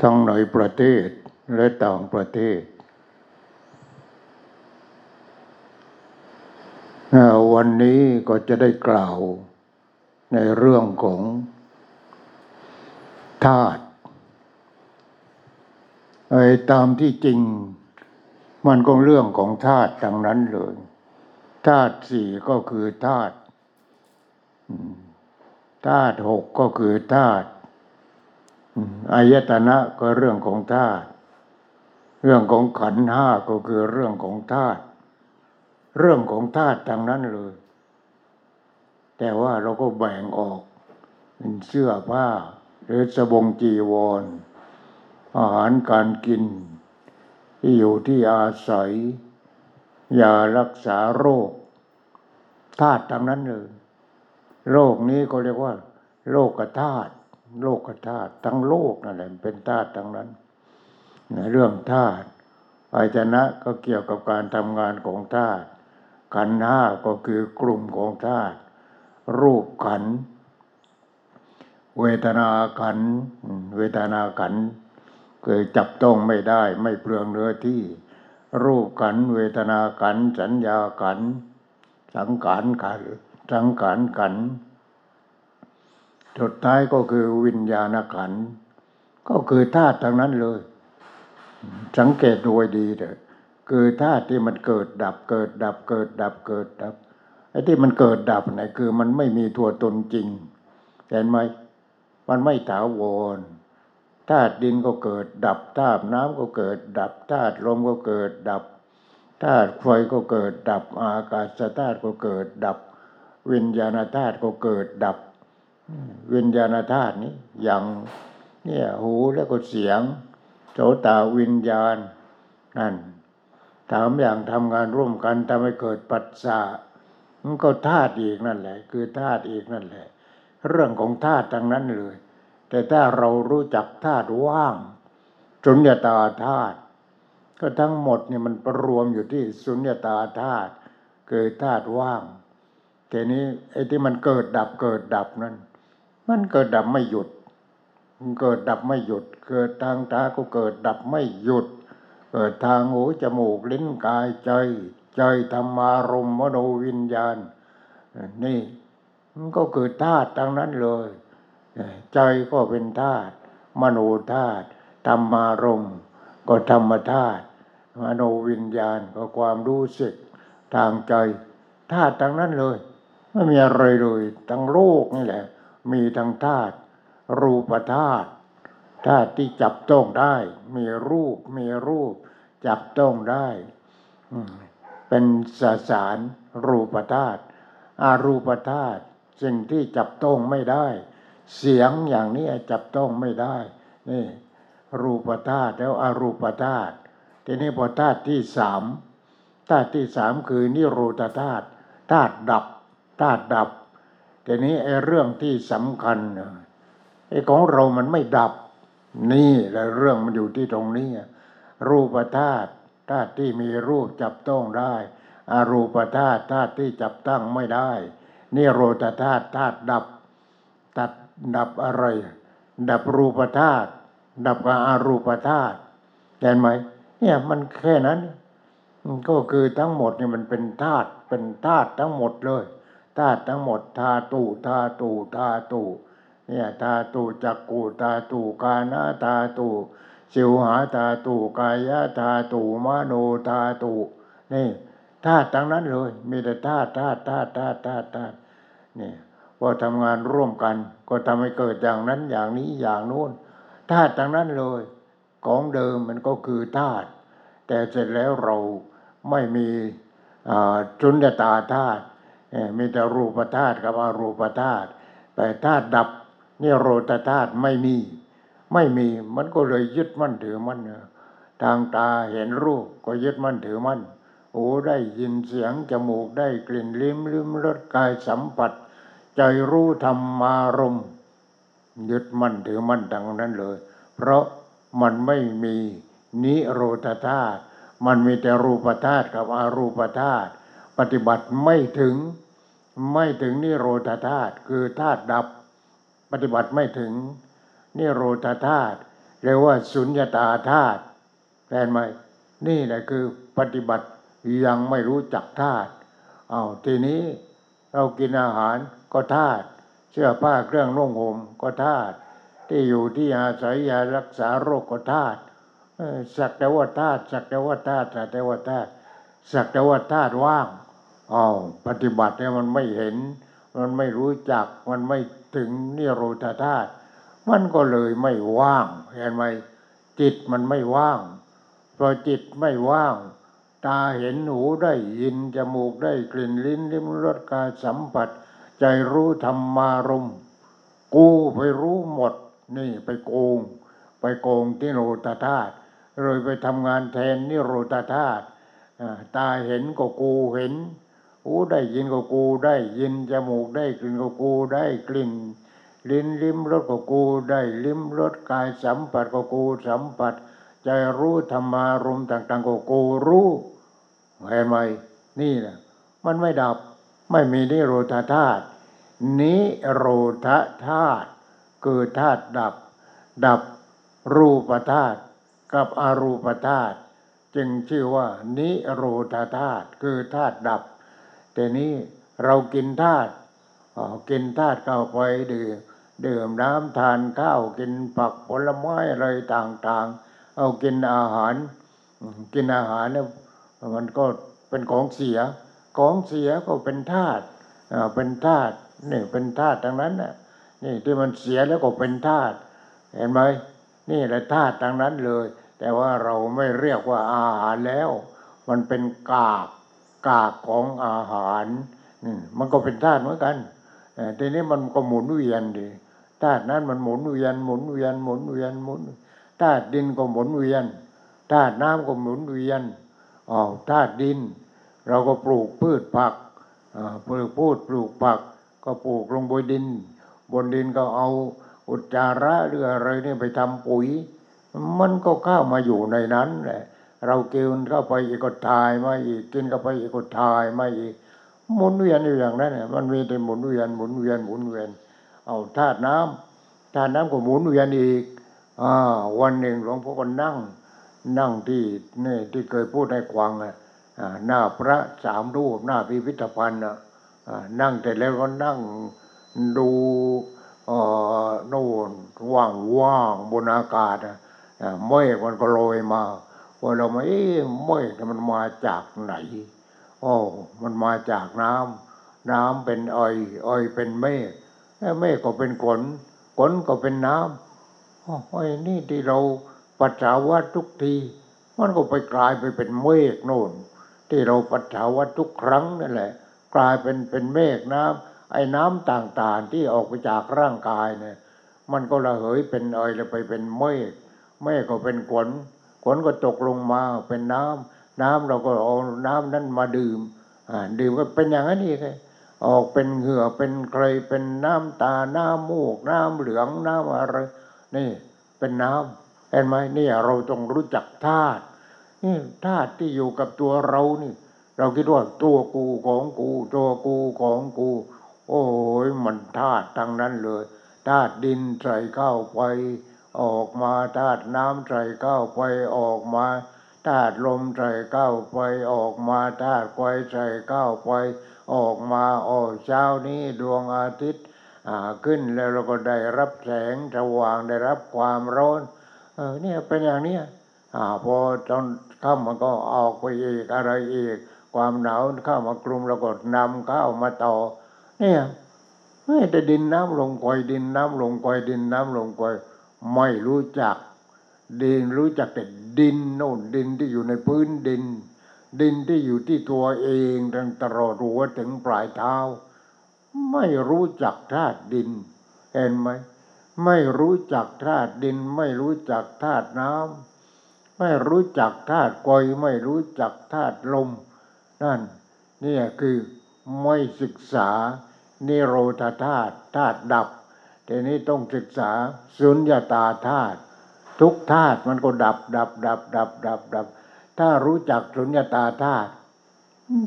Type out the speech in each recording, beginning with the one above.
ทั้งในประเทศและต่างประเทศ วันนี้ก็จะได้กล่าวในเรื่องของธาตุไอ้ตามที่จริงมันก็เรื่องของธาตุทั้งนั้นเลยธาตุสี่ก็คือธาตุธาตุหกก็คือธาตุ อายตนะก็เรื่องของธาตุเรื่องของขันห้าก็คือเรื่องของธาตุเรื่องของธาตุทางนั้นเลย แต่ว่าเราก็แบ่งออกเป็นเสื้อผ้า หรือสบงจีวร อาหารการกิน ที่อยู่ที่อาศัยยารักษาโรคธาตุทางนั้นเลยโลกนี้ก็เรียกว่าโลกธาตุ โลกธาตุทั้งโลกนั่นแหละเป็นธาตุทั้งนั้นในเรื่องธาตุอายตนะก็เกี่ยวกับการทำงานของธาตุขันธ์ห้าก็คือกลุ่มของธาตุรูปขันธ์เวทนาขันธ์เวทนาขันธ์คือจับต้องไม่ได้ไม่เปลืองเนื้อที่ รูปขันธ์เวทนาขันธ์สัญญาขันธ์สังขารขันธ์สังขารขันธ์ สุดท้ายก็คือวิญญาณขันธ์ก็คือธาตุทั้งนั้นเลย สังเกตดูดีเถอะคือธาตุที่มันเกิดดับ เกิดดับ เกิดดับเกิดดับไอ้ที่มันเกิดดับเนี่ยคือมันไม่มีตัวตนจริงเห็นไหมมันไม่ถาวรธาตุดินก็เกิดดับธาตุน้ำก็เกิดดับธาตุลมก็เกิดดับธาตุไฟก็เกิดดับ อากาศธาตุก็เกิดดับ วิญญาณธาตุก็เกิดดับ วิญญาณธาตุนี้อย่างเนี่ยหูแล้วก็เสียงโสตาวิญญาณนั่นสามอย่างทำงานร่วมกันทำให้เกิดปัจจามันก็ธาตุอีกนั่นแหละ คือธาตุอีกนั่นแหละ เรื่องของธาตุทั้งนั้นเลย แต่ถ้าเรารู้จักธาตุว่างสุญญตาธาตุก็ทั้งหมดเนี่ยมันประรวมอยู่ที่สุญญตาธาตุคือธาตุว่างทีนี้ไอ้ที่มันเกิดดับเกิดดับนั้น มันเกิดดับไม่หยุด เกิดดับไม่หยุด เกิดทางตาก็เกิดดับไม่หยุด เกิดทางหูจมูกลิ้นกายใจ ใจธรรมารมมโนวิญญาณ นี่มันก็เกิดธาตุทั้งนั้นเลย ใจก็เป็นธาตุมโนธาตุธรรมารมก็ธรรมธาตุมโนวิญญาณก็ความรู้สึกทางใจธาตุทั้งนั้นเลย ไม่มีอะไรเลยทั้งโลกนี่แหละ มีทั้งธาตุรูปธาตุธาตุที่จับต้องได้ มีรูปมีรูป จับต้องได้เป็นสสารรูปธาตุอารูปธาตุสิ่งที่จับต้องไม่ได้ เสียงอย่างนี้จับต้องไม่ได้นี่รูปธาตุแล้วอรูปธาตุทีนี้พอธาตุที่สามธาตุที่สามคือนิโรธธาตุธาตุดับธาตุดับ ทีนี้ไอ้เรื่องที่สำคัญไอ้ของเรามันไม่ดับ นี่แหละเรื่องมันอยู่ที่ตรงนี้ รูปธาตุธาตุที่มีรูปจับต้องได้อารูปธาตุธาตุที่จับตั้งไม่ได้นิโรธธาตุธาตุดับ ตัดดับอะไร ดับรูปธาตุดับอารูปธาตุเห็นไหมเนี่ยมันแค่นั้น ก็คือทั้งหมดเนี่ยมันเป็นธาตุเป็นธาตุทั้งหมดเลย ธาตุทั้งหมดธาตุธาตุธาตุเนี่ยธาตุจักกูธาตุกานาธาตุสิวหาธาตุกายะธาตุมโนธาตุนี่ธาตุทั้งนั้นเลย มีแต่ธาตุธาตุธาตุธาตุธาตุธาตุนี่พอทำงานร่วมกัน ก็ทำให้เกิดอย่างนั้นอย่างนี้อย่างโน้นธาตุทั้งนั้นเลย ของเดิมมันก็คือธาตุแต่เสร็จแล้วเราไม่มีจุนตาธาตุ มีแต่รูปธาตุกับอรูปธาตุแต่ธาตุดับนี่โรตธาตุไม่มี ไม่มีมันก็เลยยึดมั่นถือมั่นทางตาเห็นรูปก็ยึดมั่นถือมั่นหูได้ยินเสียงจมูกได้กลิ่นลิ้มลิ้มรสกายสัมผัส ใจรู้ธรรมารมยึดมั่นถือมั่นดังนั้นเลย เพราะมันไม่มีนิโรธธาตุมันมีแต่รูปธาตุกับอรูปธาตุปฏิบัติไม่ถึง ไม่ถึงนิโรธาธาตุคือธาตุดับ ปฏิบัติไม่ถึงนิโรธาธาตุเรียกว่าสุญญตาธาตุแทนไหมนี่แหละคือปฏิบัติยังไม่รู้จักธาตุเอาทีนี้เรากินอาหารก็ธาตุเสื้อผ้าเครื่องนุ่งห่มก็ธาตุที่อยู่ที่อาศัยยารักษาโรคก็ธาตุสักแต่ว่าธาตุสักแต่ว่าธาตุสักแต่ว่าธาตุสักแต่ว่าธาตุว่าง อ๋อปฏิบัติเนี่ยมันไม่เห็น มันไม่รู้จัก มันไม่ถึงนิโรธาธาตุมันก็เลยไม่ว่างเห็นไหมจิตมันไม่ว่างพอจิตไม่ว่าง ตาเห็นหูได้ยินจมูกได้กลิ่นลิ้นลิ้มรสกายสัมผัส ใจรู้ธรรมารมกูไปรู้หมด นี่ไปโกง ไปโกงที่โรตธาตุเลยไปทำงานแทนนิโรธาธาตุตาเห็นก็กูเห็น หูได้ยินก็กู ได้ยินจมูกได้กลิ่นก็กูได้กลิ่น ลิ้นลิ้มรสก็กู ได้ลิ้มรสกายสัมผัสก็กูสัมผัส ใจรู้ธรรมารมต่าง ๆ ก็กูรู้เห็นไหมนี่แหละมันไม่ดับไม่มีนิโรธาธาตุนิโรธาธาตุคือธาตุดับ ดับรูปธาตุกับอรูปธาตุจึงชื่อว่านิโรธาธาตุคือธาตุดับ แต่นี้เรากินธาตุกินธาตุเข้าไปดื่มดื่มน้ำทานข้าวกินผักผลไม้อะไรต่างๆ เอากินอาหาร กินอาหารเนี่ยมันก็เป็นของเสีย ของเสียก็เป็นธาตุเป็นธาตุนี่เป็นธาตุทั้งนั้นน่ะนี่ที่มันเสียแล้วก็เป็นธาตุเห็นไหมนี่แหละธาตุทั้งนั้นเลย แต่ว่าเราไม่เรียกว่าอาหารแล้ว มันเป็นกาก กากของอาหารมันก็เป็นธาตุเหมือนกันทีนี้มันก็หมุนเวียนดีธาตุนั้นมันหมุนเวียนหมุนเวียนหมุนเวียนหมุนธาตุดินก็หมุนเวียนธาตุน้ำก็หมุนเวียนอ๋อธาตุดิน เราก็ปลูกพืชผักปลูกพูดปลูกผัก ก็ปลูกลงบนดิน บนดินก็เอาอุจจาระหรืออะไรนี่ไปทำปุ๋ย มันก็เข้ามาอยู่ในนั้นแหละ เรากินเข้าไปอีกก็ทายมาอีกกินเข้าไปอีกก็ทายมาอีกหมุนเวียนอยู่อย่างนั้นเนี่ยมันมีแต่หมุนเวียนหมุนเวียนหมุนเวียน เอาธาตุน้ำธาตุน้ำก็หมุนเวียนอีกอ่าวันหนึ่งหลวงพ่อก็นั่ง นั่งที่นี่ที่เคยพูดให้ควังอะหน้าพระสามรูปหน้าพิพิธภัณฑ์อะนั่งแต่แล้วก็นั่งดูโน่นว่างว่างบนอากาศอะเมฆมันก็ลอยมา ว่าเราไม่เมฆมันมาจากไหนโอ้มันมาจากน้ำน้ำเป็นอ้อยอ้อยเป็นเมฆเมฆก็เป็นฝนฝนก็เป็นน้ำโอ้ยนี่ที่เราปัสสาวะทุกที มันก็ไปกลายไปเป็นเมฆโน่น ที่เราปัสสาวะทุกครั้งนั่นแหละ กลายเป็นเป็นเมฆน้ำไอ้น้ำต่างๆที่ออกไปจากร่างกายเนี่ย มันก็ระเหยเป็นอ้อยแล้วไปเป็นเมฆแม่ก็เป็นฝน ฝนก็ตกลงมาเป็นน้ำน้ำเราก็เอาน้ำนั้นมาดื่มอ่าดื่มก็เป็นอย่างนั้นเองออกเป็นเหงื่อเป็นใครเป็นน้ำตาน้ำมูก น้ำเหลืองน้ำอะไรนี่เป็นน้ำเห็นไหมนี่เราต้องรู้จักธาตุนี่ธาตุที่อยู่กับตัวเรานี่ เราคิดว่าตัวกูของกู ตัวกูของกู โอ้ยมันธาตุทั้งนั้นเลยธาตุดินใส่เข้าไป ออกมาธาตุน้ำใส่เข้าไปออกมาธาตุลมใส่เข้าไปออกมาธาตุไฟใส่เข้าไปออกมาโอ้เช้านี้ดวงอาทิตย์ขึ้นแล้วเราก็ได้รับแสงสว่างได้รับความร้อนเออเนี่ยเป็นอย่างเนี้ยอพอตอนค่ำมันก็ออกไปอีกอะไรอีก ความหนาวเข้ามากลุ่มแล้วก็นำเข้ามาต่อ เนี่ยไม่แต่ดินน้ำลงไปดินน้ำลงไปดินน้ำลงไป ไม่รู้จัก ดินรู้จักแต่ดินโน่นดินที่อยู่ในพื้นดิน ดินที่อยู่ที่ตัวเองตั้งตลอดหัวถึงปลายเท้า ไม่รู้จักธาตุดิน เห็นไหมไม่รู้จักธาตุดิน ไม่รู้จักธาตุน้ำไม่รู้จักธาตุไฟไม่รู้จักธาตุลม นั่นนี่คือไม่ศึกษานิโรธาธาตุธาตุดับ ทีนี้ต้องศึกษาสุญญาตาธาตุทุกธาตุมันก็ดับ ดับ ดับ ดับ ดับ ดับ ถ้ารู้จักสุญญาตาธาตุ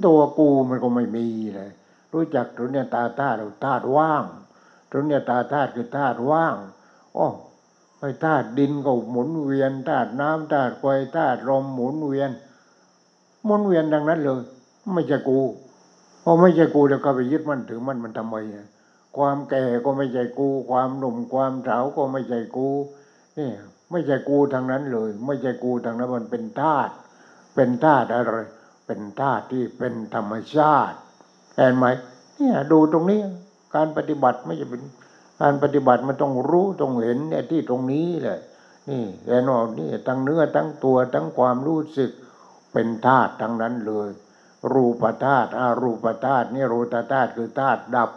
ตัวกูมันก็ไม่มีเลย รู้จักสุญญาตาธาตุธาตุว่างสุญญาตาธาตุคือธาตุว่างโอ้ไอ้ธาตุดินก็หมุนเวียนธาตุน้ำธาตุไฟธาตุลมหมุนเวียนหมุนเวียนดังนั้นเลย ไม่ใช่กูพอไม่ใช่กูแล้วก็ไปยึดมันถือมันมันทำไมอะ ความแก่ก็ไม่ใช่กู ความหนุ่มความสาวก็ไม่ใช่กูนี่ไม่ใช่กูทางนั้นเลย ไม่ใช่กูทางนั้นมันเป็นธาตุเป็นธาตุอะไร เป็นธาตุที่เป็นธรรมชาติเห็นไหมเนี่ยดูตรงนี้การปฏิบัติไม่ใช่เป็นการปฏิบัติมันต้องรู้ต้องเห็นเนี่ยที่ตรงนี้แหละนี่แน่นอนี่ทั้งเนื้อทั้งตัวทั้งความรู้สึกเป็นธาตุทั้งนั้นเลย รูปธาตุอารูปธาตุนี่รูปธาตุคือธาตุดับ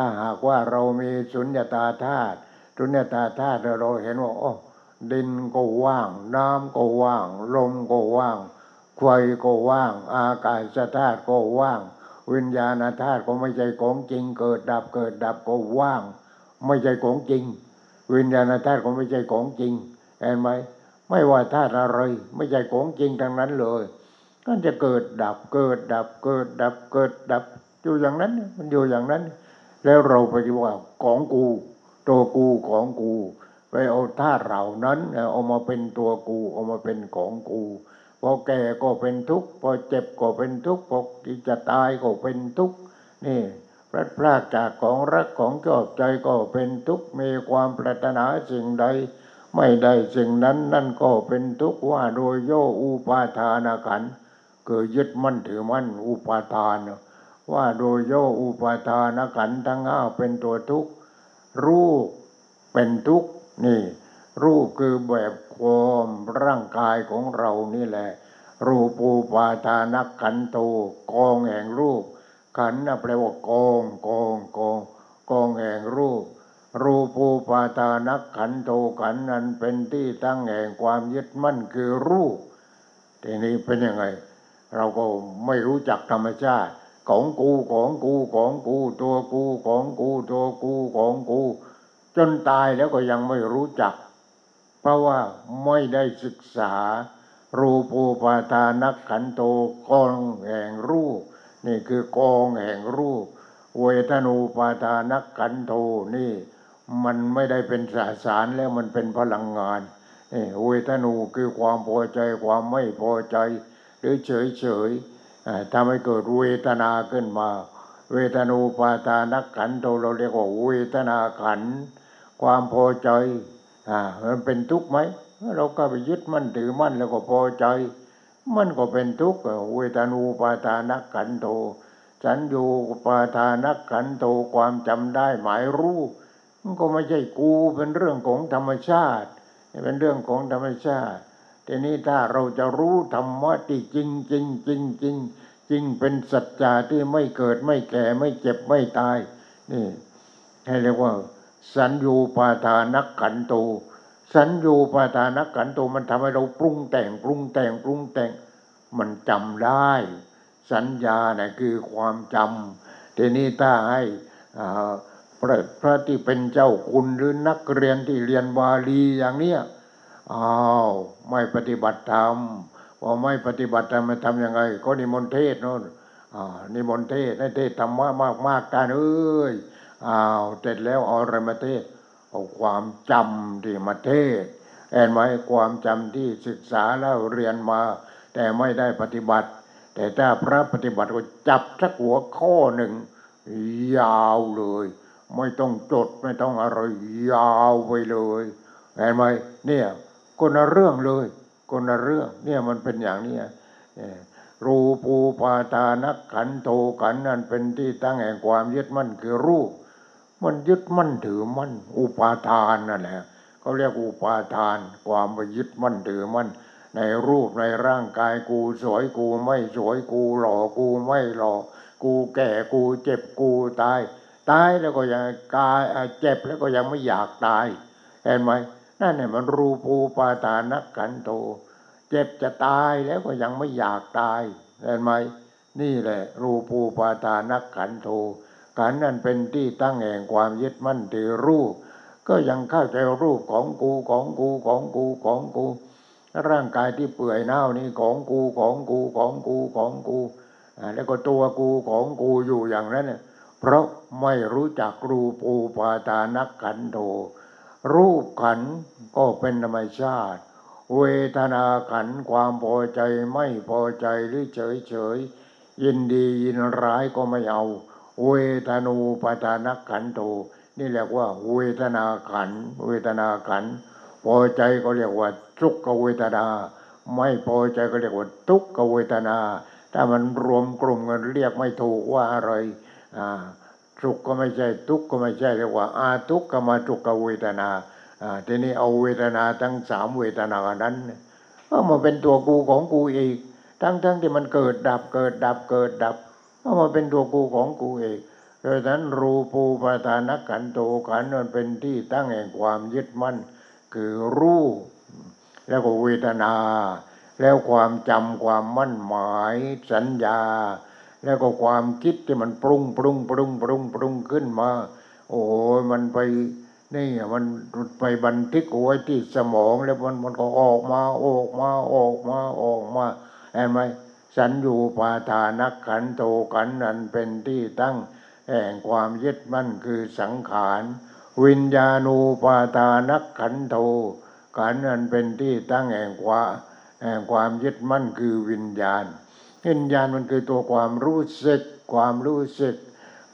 ถ้าหากว่าเรามีสุญญตาธาตุสุญญตาธาตุเราเห็นว่าโอ้ดินก็ว่าง น้ำก็ว่าง ลมก็ว่างไฟก็ว่าง อากาศธาตุก็ว่าง วิญญาณธาตุก็ไม่ใช่ของจริง เกิดดับเกิดดับก็ว่าง ไม่ใช่ของจริง วิญญาณธาตุก็ไม่ใช่ของจริงเห็นไหมไม่ว่าธาตุอะไร ไม่ใช่ของจริงทั้งนั้นเลยก็จะเกิดดับเกิดดับเกิดดับเกิดดับอยู่อย่างนั้น มันอยู่อย่างนั้น แล้วเราไปว่าของกู ตัวกูของกู ไปเอาธาตุเหล่านั้นเอามาเป็นตัวกูเอามาเป็นของกูพอแก่ก็เป็นทุกข์พอเจ็บก็เป็นทุกข์พอจะตายก็เป็นทุกข์นี่พลัดพรากจากของรักของชอบใจก็เป็นทุกข์มีความปรารถนาสิ่งใด ไม่ได้สิ่งนั้นนั่นก็เป็นทุกข์ว่าโดยโยอุปาทานขันธ์คือยึดมั่นถือมั่นอุปาทาน ว่าโดยโยอุปาทานขันทั้งห้าเป็นตัวทุกข์รูปเป็นทุกข์นี่ รูปคือแบบความร่างกายของเรานี่แหละ รูปูปาทานักขันโตกองแห่งรูป ขันน่ะแปลว่ากองกองกองกองแห่งรูป รูปูปาทานักขันโตขันนั้นเป็นที่ตั้งแห่งความยึดมั่นคือรูปทีนี้เป็นยังไง เราก็ไม่รู้จักธรรมชาติ ของกูของกูของกูตัวกูของกูตัวกูของกู จนตายแล้วก็ยังไม่รู้จัก เพราะว่าไม่ได้ศึกษา รูปูปาทานักขันโตกองแห่งรูป นี่คือกองแห่งรูป เวทนูปาทานักขันโตนี่ มันไม่ได้เป็นสสารแล้วมันเป็นพลังงานนี่เวทนูคือความพอใจความไม่พอใจ หรือเฉยเฉย ทำให้เกิดเวทนาขึ้นมา เวทนูปาทานักขันโตเราเรียกว่าเวทนาขัน ความพอใจอ่ามันเป็นทุกข์ไหม เราก็ไปยึดมั่นถือมั่นแล้วก็พอใจ มันก็เป็นทุกข์เวทนูปาทานักขันโตฉันอยู่ปาทานักขันโตความจำได้หมายรู้มันก็ไม่ใช่กูเป็นเรื่องของธรรมชาติ เป็นเรื่องของธรรมชาติ ทีนี้ถ้าเราจะรู้ธรรมะที่จริงจริงจริงจริงจริงเป็นสัจจะที่ไม่เกิดไม่แก่ไม่เจ็บไม่ตายนี่ให้เรียกว่า สัญญูปาทานักขันโตสัญญูปาทานักขันโตมันทำให้เราปรุงแต่งปรุงแต่งปรุงแต่งมันจำได้ สัญญานะ่ยคือความจำทีนี้ถ้าให้พระพระที่เป็นเจ้าคุณหรือนักเรียนที่เรียนบาลีอย่างเนี้ย อ้าวไม่ปฏิบัติธรรมพอไม่ปฏิบัติธรรมมันทำยังไง ก็นิมนต์เทศน์โน่นอ่านิมนต์เทศน์ให้เทศธรรมะมากๆกันเอ้ยอ้าวเสร็จแล้วเอาอะไรมาเทศเอาความจำที่มาเทศน์เห็นไหมความจำที่ศึกษาแล้วเรียนมา แต่ไม่ได้ปฏิบัติ แต่ถ้าพระปฏิบัติก็จับสักหัวข้อหนึ่ง ยาวเลย ไม่ต้องจดไม่ต้องอะไรยาวไปเลยเห็นไหมเนี่ย คนละเรื่องเลยคนละเรื่องเนี่ยมันเป็นอย่างนี้รูปูปาตานักขันโทขันนั่นเป็นที่ตั้งแห่งความยึดมั่นคือรูป มันยึดมั่นถือมั่นอุปาทานนั่นแหละเขาเรียกอุปาทาน ความไปยึดมั่นถือมั่นในรูปในร่างกายกูสวยกูไม่สวยกูหล่อกูไม่หล่อกูแก่กูเจ็บกูตาย ตายแล้วก็ยังกายเจ็บแล้วก็ยังไม่อยากตาย เห็นไหม นั่นเนี่ยมันรูปูปาตานักขันโต เจ็บจะตายแล้วก็ยังไม่อยากตายเห็นไหมนี่แหละ รูปูปาตานักขันโตขันนั่นเป็นที่ตั้งแห่งความยึดมั่นถือรูป ก็ยังเข้าใจรูปของกูของกูของกูของกู ร่างกายที่เปื่อยเน่านี่ของกูของกูของกูของกูแล้วก็ตัวกูของกูอยู่อย่างนั้นเนี่ยเพราะไม่รู้จักรูปูปาตานักขันโท รูปขันก็เป็นธรรมชาติ เวทนาขันความพอใจไม่พอใจหรือเฉยเฉยยินดียินร้ายก็ไม่เอา เวทนูปาตานขันโทนี่เรียกว่า เวทนาขัน เวทนาขัน พอใจก็เรียกว่าทุกขเวทนา ไม่พอใจก็เรียกว่าทุกขเวทนา ถ้ามันรวมกลุ่มกันเรียกไม่ถูกว่าอะไรอ่า สุขก็ไม่ใช่ทุกข์ก็ไม่ใช่เรียกว่า อาทุกขมาทุกขเวทนาอ่าทีนี้เอาเวทนาทั้งสามเวทนานั้นเอามาเป็นตัวกูของกูอีก ทั้งทั้งที่มันเกิดดับเกิดดับเกิดดับเอามาเป็นตัวกูของกูเองโดยฉะนั้นรูปูปทานักขันโตขันธ์มันเป็นที่ตั้งแห่งความยึดมั่น คือรูปแล้วก็เวทนา แล้วความจำความมั่นหมายสัญญา แล้วก็ความคิดที่มันปรุงปรุงปรุงปรุงปรุงขึ้นมา โอ้ยมันไปนี่มันไปบันทึกเอาไว้ที่สมองแล้วมันมันก็ออกมาออกมาออกมาออกมาเห็นไหมสัญญูปาทานักขันโตขันนั้นเป็นที่ตั้งแห่งความยึดมั่นคือสังขารวิญญาณูปาทานักขันโทขันนั้นเป็นที่ตั้งแห่งความแห่งความยึดมั่นคือวิญญาณ วิญญาณมันคือตัวความรู้สึก ความรู้สึก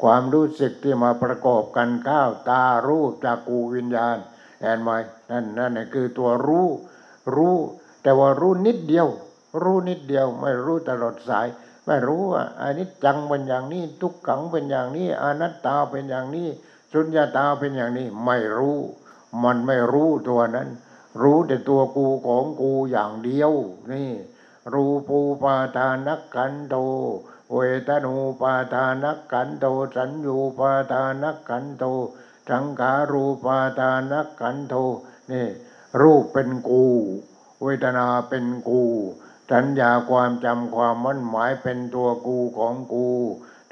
ความรู้สึกที่มาประกอบกันข้าวตารูปจากกูวิญญาณเห็นไหมนั่นนั่นน่ะคือตัวรู้รู้ แต่ว่ารู้นิดเดียว รู้นิดเดียวไม่รู้ตลอดสาย ไม่รู้ว่าอันนี้จังเป็นอย่างนี้ ทุกขังเป็นอย่างนี้อนัตตาเป็นอย่างนี้สุญญาตาเป็นอย่างนี้ไม่รู้ มันไม่รู้ตัวนั้น รู้แต่ตัวกูของกูอย่างเดียวนี่ รูปูปาทานักขันโตเวทนูปาทานักขันโตสัญญูปาทานักขันโตสังขารูปาทานักขันโตนี่รูปเป็นกู เวทนาเป็นกูสัญญาความจำความมั่นหมายเป็นตัวกูของกู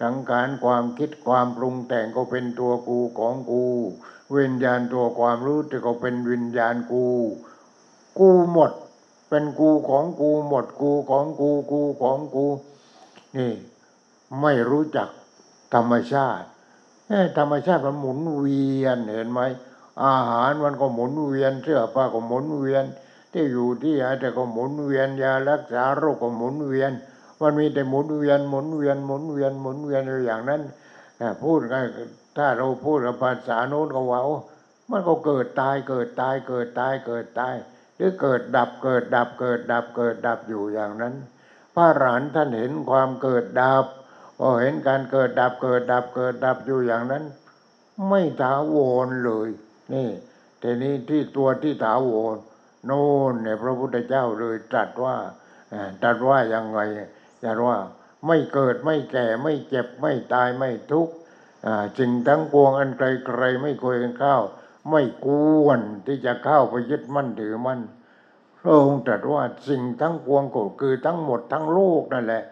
สังขารความคิดความปรุงแต่งก็เป็นตัวกูของกูวิญญาณตัวความรู้ที่ก็เป็นวิญญาณกู กูหมด เป็นกูของกูหมดกูของกูกูของกู นี่ ไม่รู้จักธรรมชาติธรรมชาติมันหมุนเวียนเห็นไหมอาหารมันก็หมุนเวียนเสื้อผ้าก็หมุนเวียน ที่อยู่ที่ไหนแต่ก็หมุนเวียนยารักษาโรคก็หมุนเวียน มันมีแต่หมุนเวียนหมุนเวียนหมุนเวียนหมุนเวียนอย่างนั้นพูดง่ายถ้าเราพูดกับภาษาโน้นก็ว่ามันก็เกิดตายเกิดตายเกิดตายเกิดตาย หรือเกิดดับเกิดดับเกิดดับเกิดดับอยู่อย่างนั้น พระอรหันต์ท่านเห็นความเกิดดับพอเห็นการเกิดดับเกิดดับเกิดดับอยู่อย่างนั้น ไม่ถาวรเลย นี่แต่นี้ที่ตัวที่ถาวรโน่นเนี่ยพระพุทธเจ้าเลยตรัสว่าตรัสว่ายังไงตรัสว่าไม่เกิดไม่แก่ไม่เจ็บไม่ตายไม่ทุกข์อ่าจึงทั้งปวงอันไกลๆไม่เคยกันเข้า ไม่กวนที่จะเข้าไปยึดมั่นถือมั่นพระองค์ตรัสว่าสิ่งทั้งปวงก็คือทั้งหมดทั้งโลกนั่นแหละ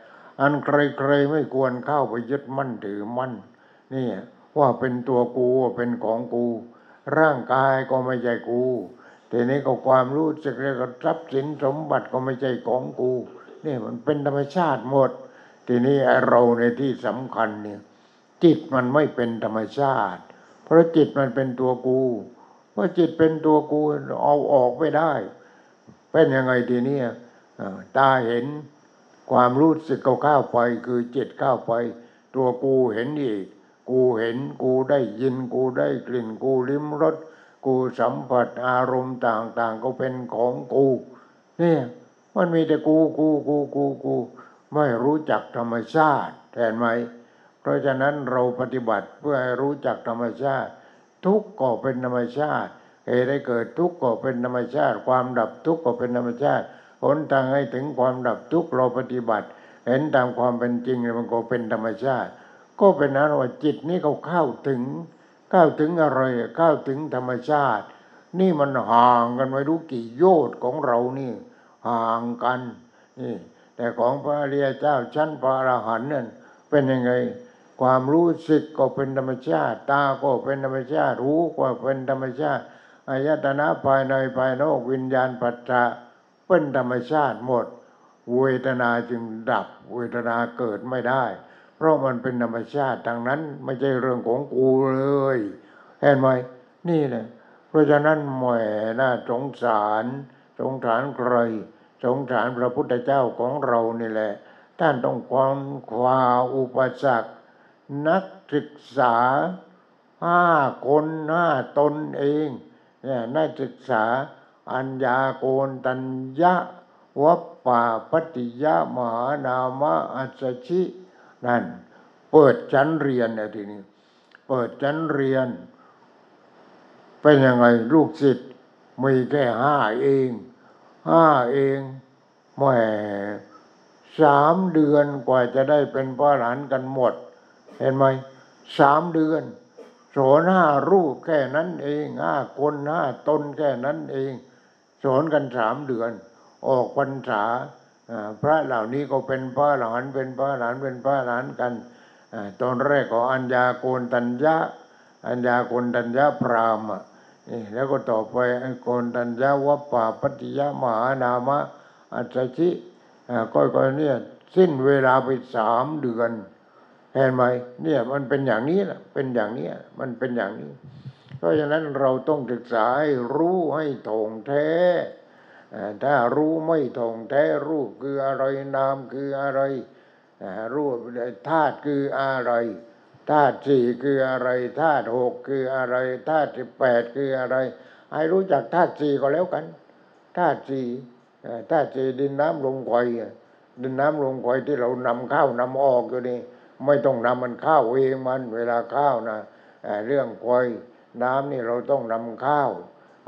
อันใครๆไม่ควรเข้าไปยึดมั่นถือมั่นนี่ว่าเป็นตัวกูเป็นของกู ร่างกายก็ไม่ใช่กูทีนี้ก็ความรู้สึกแล้วก็ทรัพย์สินสมบัติก็ไม่ใช่ของกูนี่มันเป็นธรรมชาติหมด ทีนี้เราในที่สำคัญเนี่ยจิตมันไม่เป็นธรรมชาติ ราะจิตมันเป็นตัวกูเพราะจิตเป็นตัวกูเอาออกไม่ได้ เป็นยังไงทีนี้ตาเห็นความรู้สึกเข้าไป คือจิตเข้าไป ตัวกูเห็นอีก กูเห็นกูได้ยินกูได้กลิ่นกูลิ้มรสกูสัมผัสอารมณ์ต่างๆ ก็เป็นของกูเนี่ยมันมีแต่กูกูกูกูกู ไม่รู้จักธรรมชาติเห็นไหม เพราะฉะนั้นเราปฏิบัติเพื่อให้รู้จักธรรมชาติ ทุกข์ก็เป็นธรรมชาติเหตุได้เกิดทุกข์ก็เป็นธรรมชาติ ความดับทุกข์ก็เป็นธรรมชาติหนทางให้ถึงความดับทุกข์เราปฏิบัติ เห็นตามความเป็นจริงมันก็เป็นธรรมชาติ ก็เป็นนั้นว่าจิตนี้เขาเข้าถึงเข้าถึงอะไรเข้าถึงธรรมชาติ นี่มันห่างกันไม่รู้กี่โยชน์ของเรานี่ห่างกันนี่แต่ของพระอริยเจ้าชั้นพระอรหันต์นั่นเป็นยังไง ความรู้สึกก็เป็นธรรมชาติ ตาก็เป็นธรรมชาติ หูก็เป็นธรรมชาติอายตนะภายในภายนอกวิญญาณปัจจะเป็นธรรมชาติหมด เวทนาจึงดับ เวทนาเกิดไม่ได้ เพราะมันเป็นธรรมชาติดังนั้นไม่ใช่เรื่องของกูเลยเห็นไหมนี่แหละเพราะฉะนั้นแหมน่าสงสารสงสารใครสงสารพระพุทธเจ้าของเรานี่แหละท่านต้องความคว้าอุปสรรค นักศึกษาห้าคนห้าตนเองเนี่ยนักศึกษาอัญญาโกนตัญญะวัปปาปฏิยะมหานามะอัสสชินั่น เปิดชั้นเรียนเนี่ยทีนี้ เปิดชั้นเรียน เป็นยังไงลูกศิษย์มีแค่ห้าเองห้าเองแหมสามเดือนกว่าจะได้เป็นพระหลานกันหมด เห็นไหมสามเดือนสอนห้ารูปแค่นั้นเองห้าคนห้าตนแค่นั้นเอง สอนกันสามเดือน ออกพรรษาพระเหล่านี้ก็เป็นพระหลานเป็นพระหลานเป็นพระหลานกันอตอนแรกก็อัญญาโกนตัญญะ อัญญาโกนตัญญะพรามะนี่แล้วก็ต่อไปโกนตัญญะวัปปาปฏิยะมหานามะอัจฉริอ่าก็ก็เนี่ยสิ้นเวลาไปสามเดือน เห็นไหมเนี่ยมันเป็นอย่างนี้นะเป็นอย่างนี้มันเป็นอย่างนี้ เพราะฉะนั้นเราต้องศึกษาให้รู้ให้ถ่องแท้ถ้ารู้ไม่ถ่องแท้รูปคืออะไรนามคืออะไรรูปธาตุคืออะไรธาตุสี่คืออะไรธาตุหกคืออะไรธาตุสิบแปดคืออะไร ให้รู้จักธาตุสี่ก็แล้วกันธาตุสี่อ่าธาตุสี่ดินน้ำลมไฟดินน้ำลมไฟที่เรานำเข้านำออกอยู่นี่ ไม่ต้องนำมันข้าวเองมันเวลาข้าวนะเเรื่องควยน้ำนี่เราต้องนำข้าว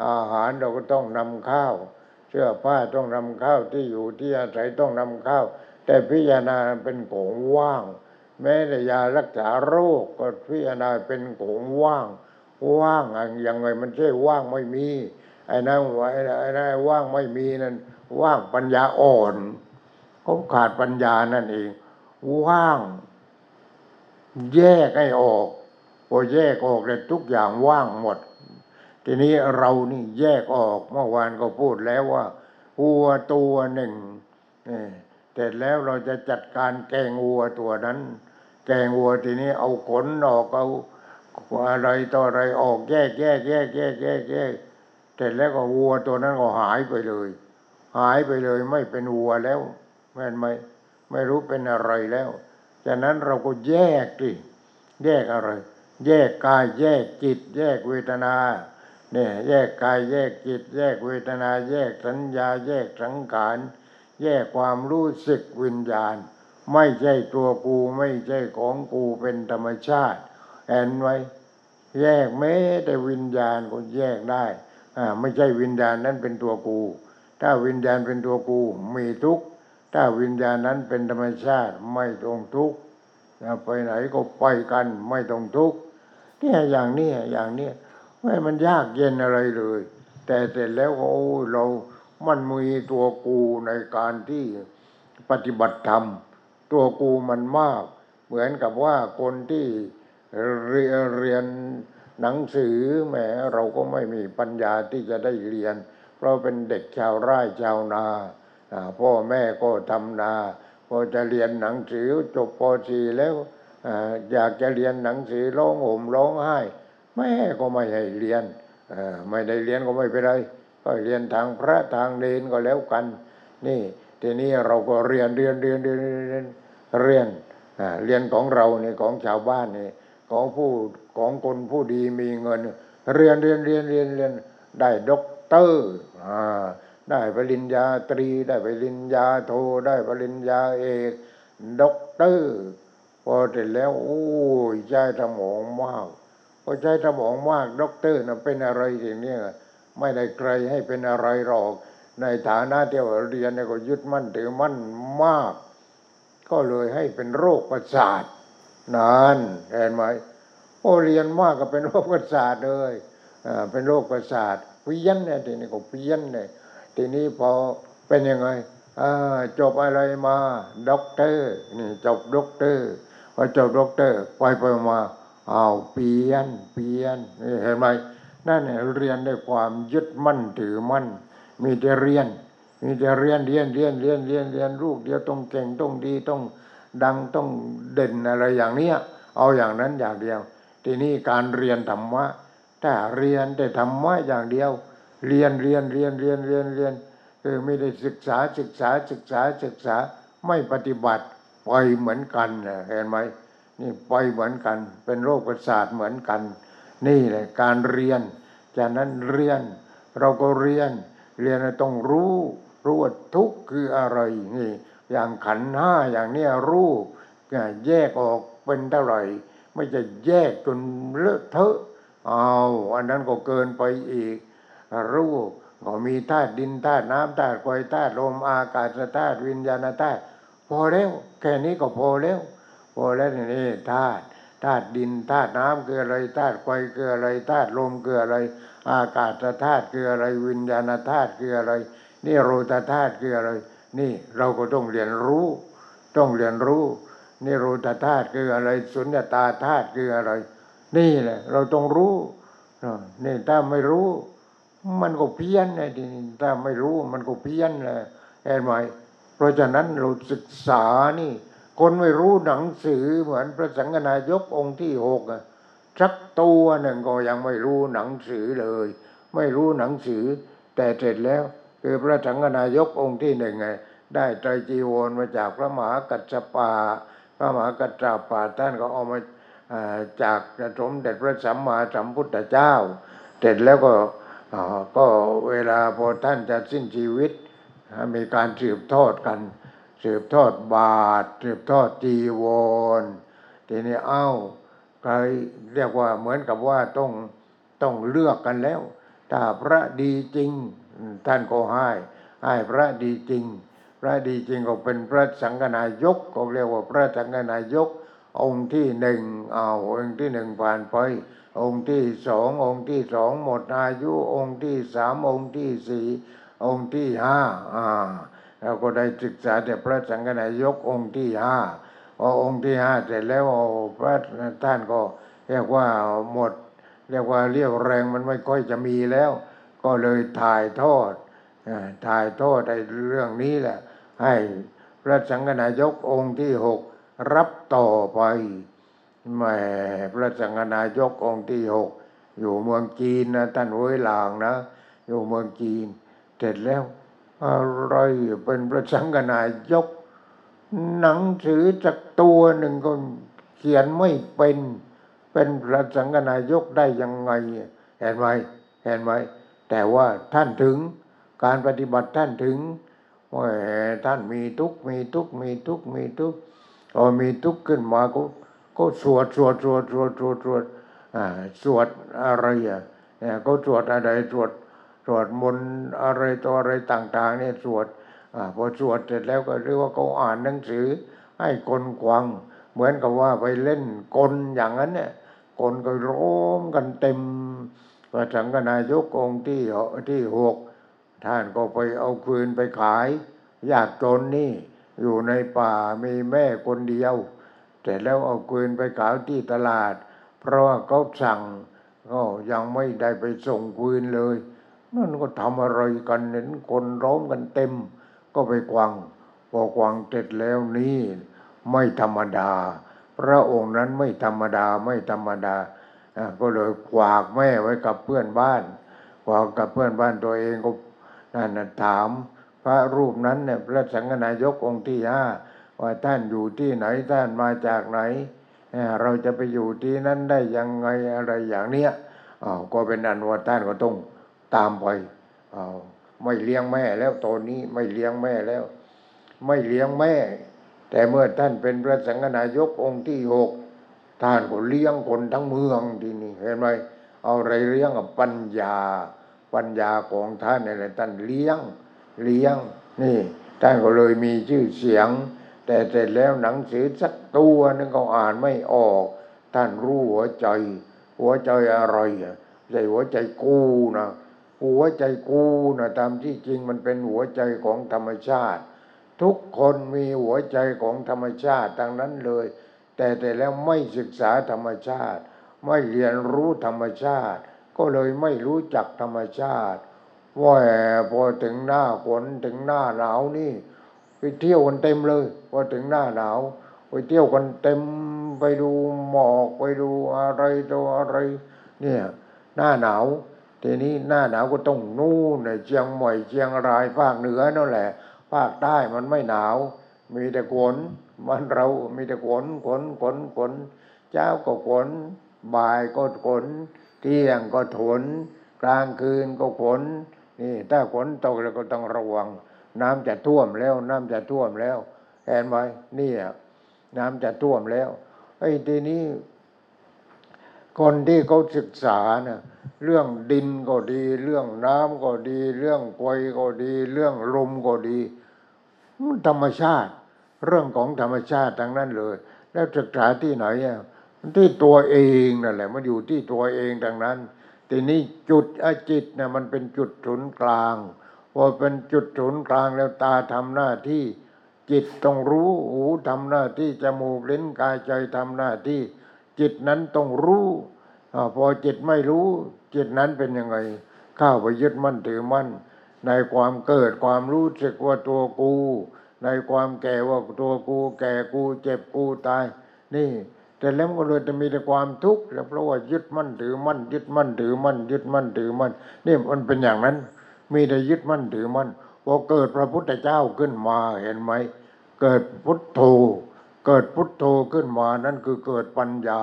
อาหารเราก็ต้องนำข้าว เสื้อผ้าต้องนำข้าวที่อยู่ที่อาศัยต้องนำข้าว แต่พิจารณาเป็นของว่าง แม้แต่ยารักษาโรคก็พิจารณาเป็นของว่าง ว่างอะยังไงมันใช่ว่างไม่มีไอ้นั่นไอ้นั่นไอ้นั่นว่างไม่มีนั่นว่างปัญญาอ่อนเขาขาดปัญญานั่นเอง ว่าง แยกให้ออกพอแยกออกเลยทุกอย่างว่างหมด ทีนี้เรานี่แยกออกเมื่อวานก็พูดแล้วว่าวัวตัวหนึ่งนี่เสร็จแล้วเราจะจัดการแกงวัวตัวนั้น แกงวัวทีนี้เอาขนออกเอาอะไรต่ออะไรออกแยกแยกแยกแยกแยกแยกเสร็จแล้วก็วัวตัวนั้นก็หายไปเลย หายไปเลยไม่เป็นวัวแล้วแม่นไหมไม่รู้เป็นอะไรแล้ว ฉะนั้นเราก็แยกดิแยกอะไร แยกกายแยกจิต แยกเวทนาเนี่ยแยกกายแยกจิต แยกเวทนา แยกสัญญา แยกสังขาร แยกความรู้สึกวิญญาณ ไม่ใช่ตัวกูไม่ใช่ของกูเป็นธรรมชาติเห็นไว้ แยกแม้แต่วิญญาณก็แยกได้อ่าไม่ใช่วิญญาณนั้นเป็นตัวกู ถ้าวิญญาณเป็นตัวกูมีทุกข์ ถ้าวิญญาณนั้นเป็นธรรมชาติไม่ต้องทุกข์ไปไหนก็ไปกันไม่ต้องทุกข์เนี่ยอย่างนี้อย่างนี้ไม่มันยากเย็นอะไรเลย แต่เสร็จแล้วโอ้เรามันมีตัวกูในการที่ปฏิบัติธรรม ตัวกูมันมาก เหมือนกับว่าคนที่เรียเรียนหนังสือแหมเราก็ไม่มีปัญญาที่จะได้เรียน เพราะเป็นเด็กชาวไร่ชาวนา พ่อแม่ก็ทำนาพอจะเรียนหนังสือจบป .4 แล้วออยากจะเรียนหนังสือร้องห่มร้องไห้แม่ก็ไม่ให้เรียนไม่ได้เรียนก็ไม่เป็นไรก็เรียนทางพระทางเนนก็แล้วกัน นี่ทีนี้เราก็เรียนเรียนเรียนเรียนเรียนเรียนเรียนอ่าเรียนของเรานี่ของชาวบ้านนี่ของผู้ของคนผู้ดีมีเงิน เรียนเรียนเรียนเรียนเรียนได้ด็อกเตอร์อ่า ได้ปริญญาตรี ได้ปริญญาโทได้ปริญญาเอกด็อกเตอร์พอเสร็จแล้วโอ้ยใช้สมองมากพอใช้สมองมากด็อกเตอร์นะเป็นอะไรอย่างนี้ไม่ได้ใครให้เป็นอะไรหรอก ในฐานะที่ว่าเรียนเนี่ยก็ยึดมั่นถือมั่นมาก ก็เลยให้เป็นโรคประสาทนานเห็นไหมโอ้เรียนมากก็เป็นโรคประสาทเลยอ่าเป็นโรคประสาทเพี้ยนเนี่ยทีนี้ก็เพี้ยนเนี่ย ทีนี้พอเป็นยังไงจบอะไรมาด็อกเตอร์นี่จบด็อกเตอร์พอจบด็อกเตอร์ไปไปมาเอาเปลี่ยนเปลี่ยนนี่เห็นไหมนั่นเนี่ยเรียนด้วยความยึดมั่นถือมั่น มีแต่เรียน มีแต่เรียนเรียนเรียนเรียนเรียนเรียนลูกเดียวต้องเก่งต้องดีต้องดังต้องเด่นอะไรอย่างเนี้ยเอาอย่างนั้นอย่างเดียว ทีนี้การเรียนธรรมะถ้าเรียนแต่ธรรมะอย่างเดียว เรียนเรียนเรียนเรียนเรียนเรียนคือไม่ได้ศึกษาศึกษาศึกษาศึกษาไม่ปฏิบัติไปเหมือนกันนะเห็นไหมนี่ไปเหมือนกัน เป็นโรคประสาทเหมือนกัน นี่แหละการเรียน จากนั้นเรียน เราก็เรียน เรียนต้องรู้รู้ว่าทุกข์คืออะไรนี่ อย่างขันห้าอย่างเนี้ยรู้แยกออกเป็นเท่าไหร่ไม่จะแยกจนเลอะเทอะเอาอันนั้นก็เกินไปอีก รู้ก็มีธาตุดินธาตุน้ำธาตุไฟธาตุลมอากาศธาตุวิญญาณธาตุพอแล้วแค่นี้ก็พอแล้วพอแล้วนี่ธาตุธาตุดินธาตุน้ำคืออะไรธาตุไฟคืออะไรธาตุลมคืออะไร อากาศธาตุคืออะไรวิญญาณธาตุคืออะไร นี่โรตธาตุคืออะไร นี่เราก็ต้องเรียนรู้ ต้องเรียนรู้นี่โรตธาตุคืออะไรสุญญตาธาตุคืออะไร นี่แหละเราต้องรู้นี่ถ้าไม่รู้ มันก็เพี้ยนเนะทีนี้ถ้าไม่รู้มันก็เพี้ยนแหละเห็นไหมเพราะฉะนั้นเราศึกษานี่ คนไม่รู้หนังสือเหมือนพระสังฆนายกองค์ที่หกอะสักตัวหนึ่งก็ยังไม่รู้หนังสือเลย ไม่รู้หนังสือ แต่เสร็จแล้ว คือพระสังฆนายกองค์ที่หนึ่งไงได้ไตรจีวรมาจากพระมหากัจจปา พระมหากัจจปาท่านก็เอามาจากสมเด็จพระสัมมาสัมพุทธเจ้า เสร็จแล้วก็ ก็เวลาพอท่านจะสิ้นชีวิต มีการสืบทอดกัน สืบทอดบาท สืบทอดจีวรทีนี้เอ้าใครเรียกว่าเหมือนกับว่าต้องต้องเลือกกันแล้ว ถ้าพระดีจริง ท่านก็ให้ให้พระดีจริง พระดีจริงก็เป็นพระสังฆนายกก็เรียกว่าพระสังฆนายกองค์ที่หนึ่งเอาองค์ที่หนึ่งผ่านไป องค์ที่สององค์ที่สองหมดอายุองค์ที่สามองค์ที่สี่องค์ที่ห้าอ่าเราก็ได้ศึกษาแต่พระสังฆนายกองค์ที่ห้าพอองค์ที่ห้าเสร็จแล้วพระท่านก็เรียกว่าหมด เรียกว่าเรียวแรงมันไม่ค่อยจะมีแล้ว ก็เลยถ่ายทอดถ่ายทอดในเรื่องนี้แหละ ให้พระสังฆนายกองค์ที่หกรับต่อไป แม่พระสังฆนายกองค์ที่หกอยู่เมืองจีนนะท่านเว้ยหลางนะ อยู่เมืองจีน เสร็จแล้วอะไรเป็นพระสังฆนายก หนังสือจากตัวหนึ่งก็เขียนไม่เป็น เป็นพระสังฆนายกได้ยังไง เห็นไหมเห็นไหมแต่ว่าท่านถึงการปฏิบัติท่านถึงว่าท่านมีทุกมีทุกมีทุกมีทุกพอมีทุกขึ้นมาก็ ก็สวดสวดสวดสวดสวดสวดอ่าสวดอะไรอะเนี่ยก็สวดอะไรสวดสวดมนต์อะไรตัวอะไรต่าง ๆ เนี่ยสวดอ่าพอสวดเสร็จแล้วก็เรียกว่าเขาอ่านหนังสือ ให้คนควัง เหมือนกับว่าไปเล่นกลอย่างนั้นเนี่ยกลก็ร้อมกันเต็มพระสังฆนายกองค์ที่ที่หกท่านก็ไปเอาคืนไปขาย อยากจนนี่อยู่ในป่ามีแม่คนเดียว แต่แล้วเอาคืนไปขายที่ตลาด เพราะว่าเขาสั่งก็ยังไม่ได้ไปส่งคืนเลย นั่นก็ทำอะไรกันเห็นคนร้อมกันเต็ม ก็ไปกวางพอกวางเสร็จแล้วนี่ไม่ธรรมดา พระองค์นั้นไม่ธรรมดาไม่ธรรมดาอะก็เลยกวากแม่ไว้กับเพื่อนบ้านกวากกับเพื่อนบ้านตัวเองก็นั่นน่ะถาม พระรูปนั้นเนี่ยพระสังฆนายกองค์ที่ห้า ว่าท่านอยู่ที่ไหนท่านมาจากไหน เราจะไปอยู่ที่นั้นได้ยังไงอะไรอย่างเนี้ยอ้าวก็เป็นอันว่าท่านก็ต้องตามไปอ้าวไม่เลี้ยงแม่แล้วตอนนี้ไม่เลี้ยงแม่แล้ว ไม่เลี้ยงแม่ แต่เมื่อท่านเป็นพระสังฆนายกองค์ที่หกท่านก็เลี้ยงคนทั้งเมืองทีนี้เห็นไหมเอาอะไรเลี้ยงกับปัญญา ปัญญาของท่านนี่แหละท่านเลี้ยงเลี้ยงนี่ท่านก็เลยมีชื่อเสียง แต่เสร็จแล้วหนังสือสักตัวนึงก็อ่านไม่ออก ท่านรู้หัวใจ หัวใจอะไรอะใจหัวใจกูนะหัวใจกูนะตามที่จริงมันเป็นหัวใจของธรรมชาติ ทุกคนมีหัวใจของธรรมชาติทั้งนั้นเลย แต่แต่แล้วไม่ศึกษาธรรมชาติ ไม่เรียนรู้ธรรมชาติ ก็เลยไม่รู้จักธรรมชาติว่าพอถึงหน้าฝนถึงหน้าหนาวนี่ ไปเที่ยวกันเต็มเลยพอถึงหน้าหนาวไปเที่ยวกันเต็มไปดูหมอกไปดูอะไรตัวอะไร เนี่ย หน้าหนาวทีนี้หน้าหนาวก็ต้องนู่นในเชียงใหม่เชียงรายภาคเหนือนั่นแหละ ภาคใต้มันไม่หนาว มีแต่ฝนมันเรามีแต่ฝนฝนฝนฝนเช้าก็ฝนบ่ายก็ฝนเที่ยงก็ฝนกลางคืนก็ฝนนี่ถ้าฝนตกแล้วก็ต้องระวัง น้ำจะท่วมแล้ว น้ำจะท่วมแล้วเห็นไหมนี่อะน้ำจะท่วมแล้วไอ้ทีนี้คนที่เขาศึกษาเนี่ยเรื่องดินก็ดี เรื่องน้ำก็ดี เรื่องไฟก็ดี เรื่องลมก็ดีมันธรรมชาติ เรื่องของธรรมชาติทั้งนั้นเลย แล้วศึกษาที่ไหนอะที่ตัวเองนั่นแหละ มันอยู่ที่ตัวเองทั้งนั้น ทีนี้จุดอจิตเนี่ยมันเป็นจุดศูนย์กลาง พอเป็นจุดศูนย์กลางแล้วตาทำหน้าที่ จิตต้องรู้หูทำหน้าที่จมูกลิ้นกายใจทำหน้าที่ จิตนั้นต้องรู้พอจิตไม่รู้ จิตนั้นเป็นยังไงเข้าไปยึดมั่นถือมั่น ในความเกิดความรู้สึกว่าตัวกู ในความแก่ว่าตัวกู แก่กูเจ็บกูตาย นี่แต่แล้วก็เลยจะมีแต่ความทุกข์แล้วเพราะว่ายึดมั่นถือมั่นยึดมั่นถือมั่นยึดมั่นถือมั่นนี่มันเป็นอย่างนั้น มีแต่ยึดมั่นถือมั่นพอเกิดพระพุทธเจ้าขึ้นมาเห็นไหม เกิดพุทโธ เกิดพุทโธขึ้นมานั่นคือเกิดปัญญา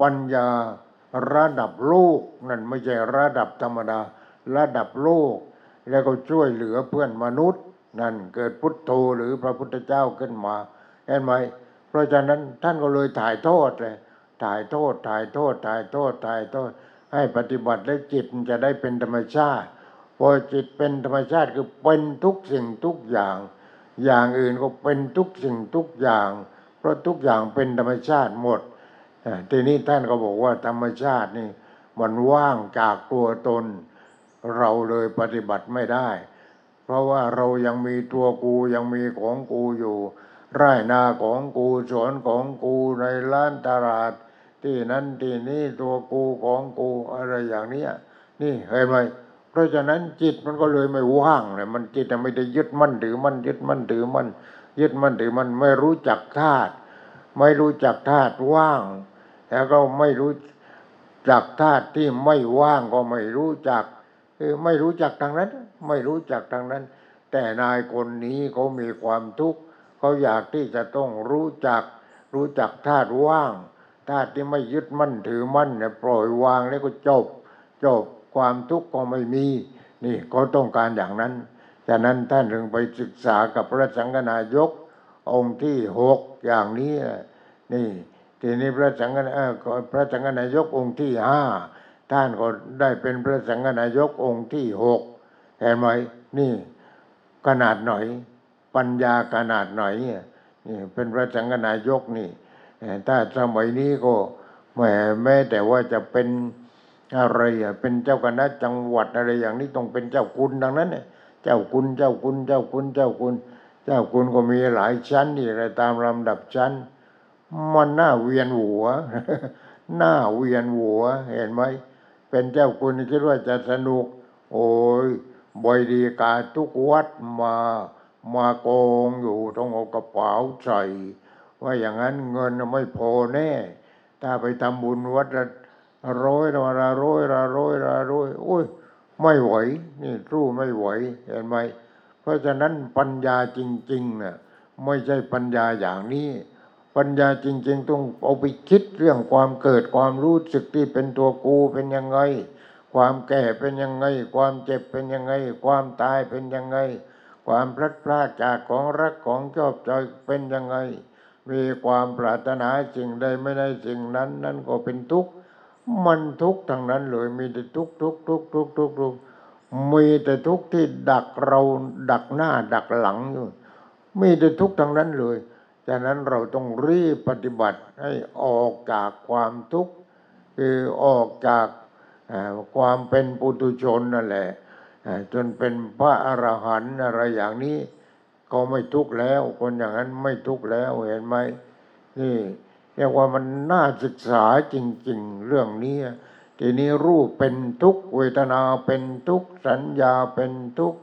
ปัญญาระดับโลกนั่นไม่ใช่ระดับธรรมดา ระดับโลก แล้วก็ช่วยเหลือเพื่อนมนุษย์ นั่นเกิดพุทโธหรือพระพุทธเจ้าขึ้นมาเห็นไหม เพราะฉะนั้นท่านก็เลยถ่ายโทษเลยถ่ายโทษถ่ายโทษถ่ายโทษถ่ายโทษ ให้ปฏิบัติแล้วจิตมันจะได้เป็นธรรมชาติ พอจิตเป็นธรรมชาติคือเป็นทุกสิ่งทุกอย่าง อย่างอื่นก็เป็นทุกสิ่งทุกอย่าง เพราะทุกอย่างเป็นธรรมชาติหมดทีนี้ท่านก็บอกว่าธรรมชาตินี่มันว่างจากตัวตน เราเลยปฏิบัติไม่ได้ เพราะว่าเรายังมีตัวกูยังมีของกูอยู่ไร่นาของกูสวนของกูในร้านตลาด ที่นั้นที่นี่ตัวกูของกูอะไรอย่างเนี้ยนี่เห็นไหม เพราะฉะนั้นจิตมันก็เลยไม่ว่างเลยมันจิตไม่ได้ยึดมั่นถือมั่นยึดมั่นถือมั่นยึดมั่นถือมั่นไม่รู้จักธาตุไม่รู้จักธาตุว่าง แล้วก็ไม่รู้จักธาตุที่ไม่ว่างก็ไม่รู้จักคือไม่รู้จักทางนั้น ไม่รู้จักทางนั้น แต่นายคนนี้เขามีความทุกข์เขาอยากที่จะต้องรู้จัก รู้จักธาตุว่างธาตุที่ไม่ยึดมั่นถือมั่นเนี่ยปล่อยวางแล้วก็จบจบ ความทุกข์ก็ไม่มี นี่เขาต้องการอย่างนั้นฉะนั้นท่านถึงไปศึกษากับพระสังฆนายกองค์ที่หกอย่างนี้นี่ทีนี้พระสังฆนาเอ่อก็พระสังฆนายกองค์ที่ห้าท่านก็ได้เป็นพระสังฆนายกองค์ที่หกเห็นไหมนี่ขนาดหน่อยปัญญาขนาดหน่อะนี่เป็นพระสังฆนายกนี่เอ่อถ้าสมัยนี้ก็แม้แต่ว่าจะเป็น อะไรอะเป็นเจ้าคณะจังหวัดอะไรอย่างนี้ต้องเป็นเจ้าคุณดังนั้นเนี่ยเจ้าคุณเจ้าคุณเจ้าคุณเจ้าคุณ เจ้าคุณก็มีหลายชั้นนี่อะไรตามลำดับชั้น มันหน่าเวียนหัว หน้าเวียนหัวเห็นไหมเป็นเจ้าคุณคิดว่าจะสนุก โอ้ยบอยดีกาทุกวัดมามาโกงอยู่ต้องเอากระเป๋าใส่ว่าอย่างนั้นเงินไม่พอแน่ ถ้าไปทำบุญวัดละ ร้อยละละร้อยละร้อยละร้อยโอ้ยไม่ไหว นี่สู้ไม่ไหวเห็นไหมเพราะฉะนั้นปัญญาจริงๆน่ะไม่ใช่ปัญญาอย่างนี้ ปัญญาจริง ๆ ต้องเอาไปคิดเรื่องความเกิดความรู้สึกที่เป็นตัวกูเป็นยังไง ความแก่เป็นยังไง ความเจ็บเป็นยังไง ความตายเป็นยังไง ความพลัดพรากจากของรักของชอบใจเป็นยังไง มีความปรารถนาสิ่งใดไม่ได้สิ่งนั้น นั่นก็เป็นทุกข์ มันทุกข์ทั้งนั้นเลย มีแต่ทุกข์ทุกข์ทุกข์ทุกข์ทุกข์ทุกข์มีแต่ทุกข์ที่ดักเราดักหน้าดักหลังอยู่มีแต่ทุกข์ทั้งนั้นเลยฉะนั้นเราต้องรีบปฏิบัติให้ออกจากความทุกข์คือออกจากความเป็นปุถุชนนั่นแหละจนเป็นพระอรหันต์อะไรอย่างนี้ ก็ไม่ทุกข์แล้ว คนอย่างนั้นไม่ทุกข์แล้วเห็นไหมนี่ เรียกว่ามันน่าศึกษาจริง ๆ เรื่องนี้ทีนี้รูปเป็นทุกเวทนาเป็นทุกสัญญาเป็นทุก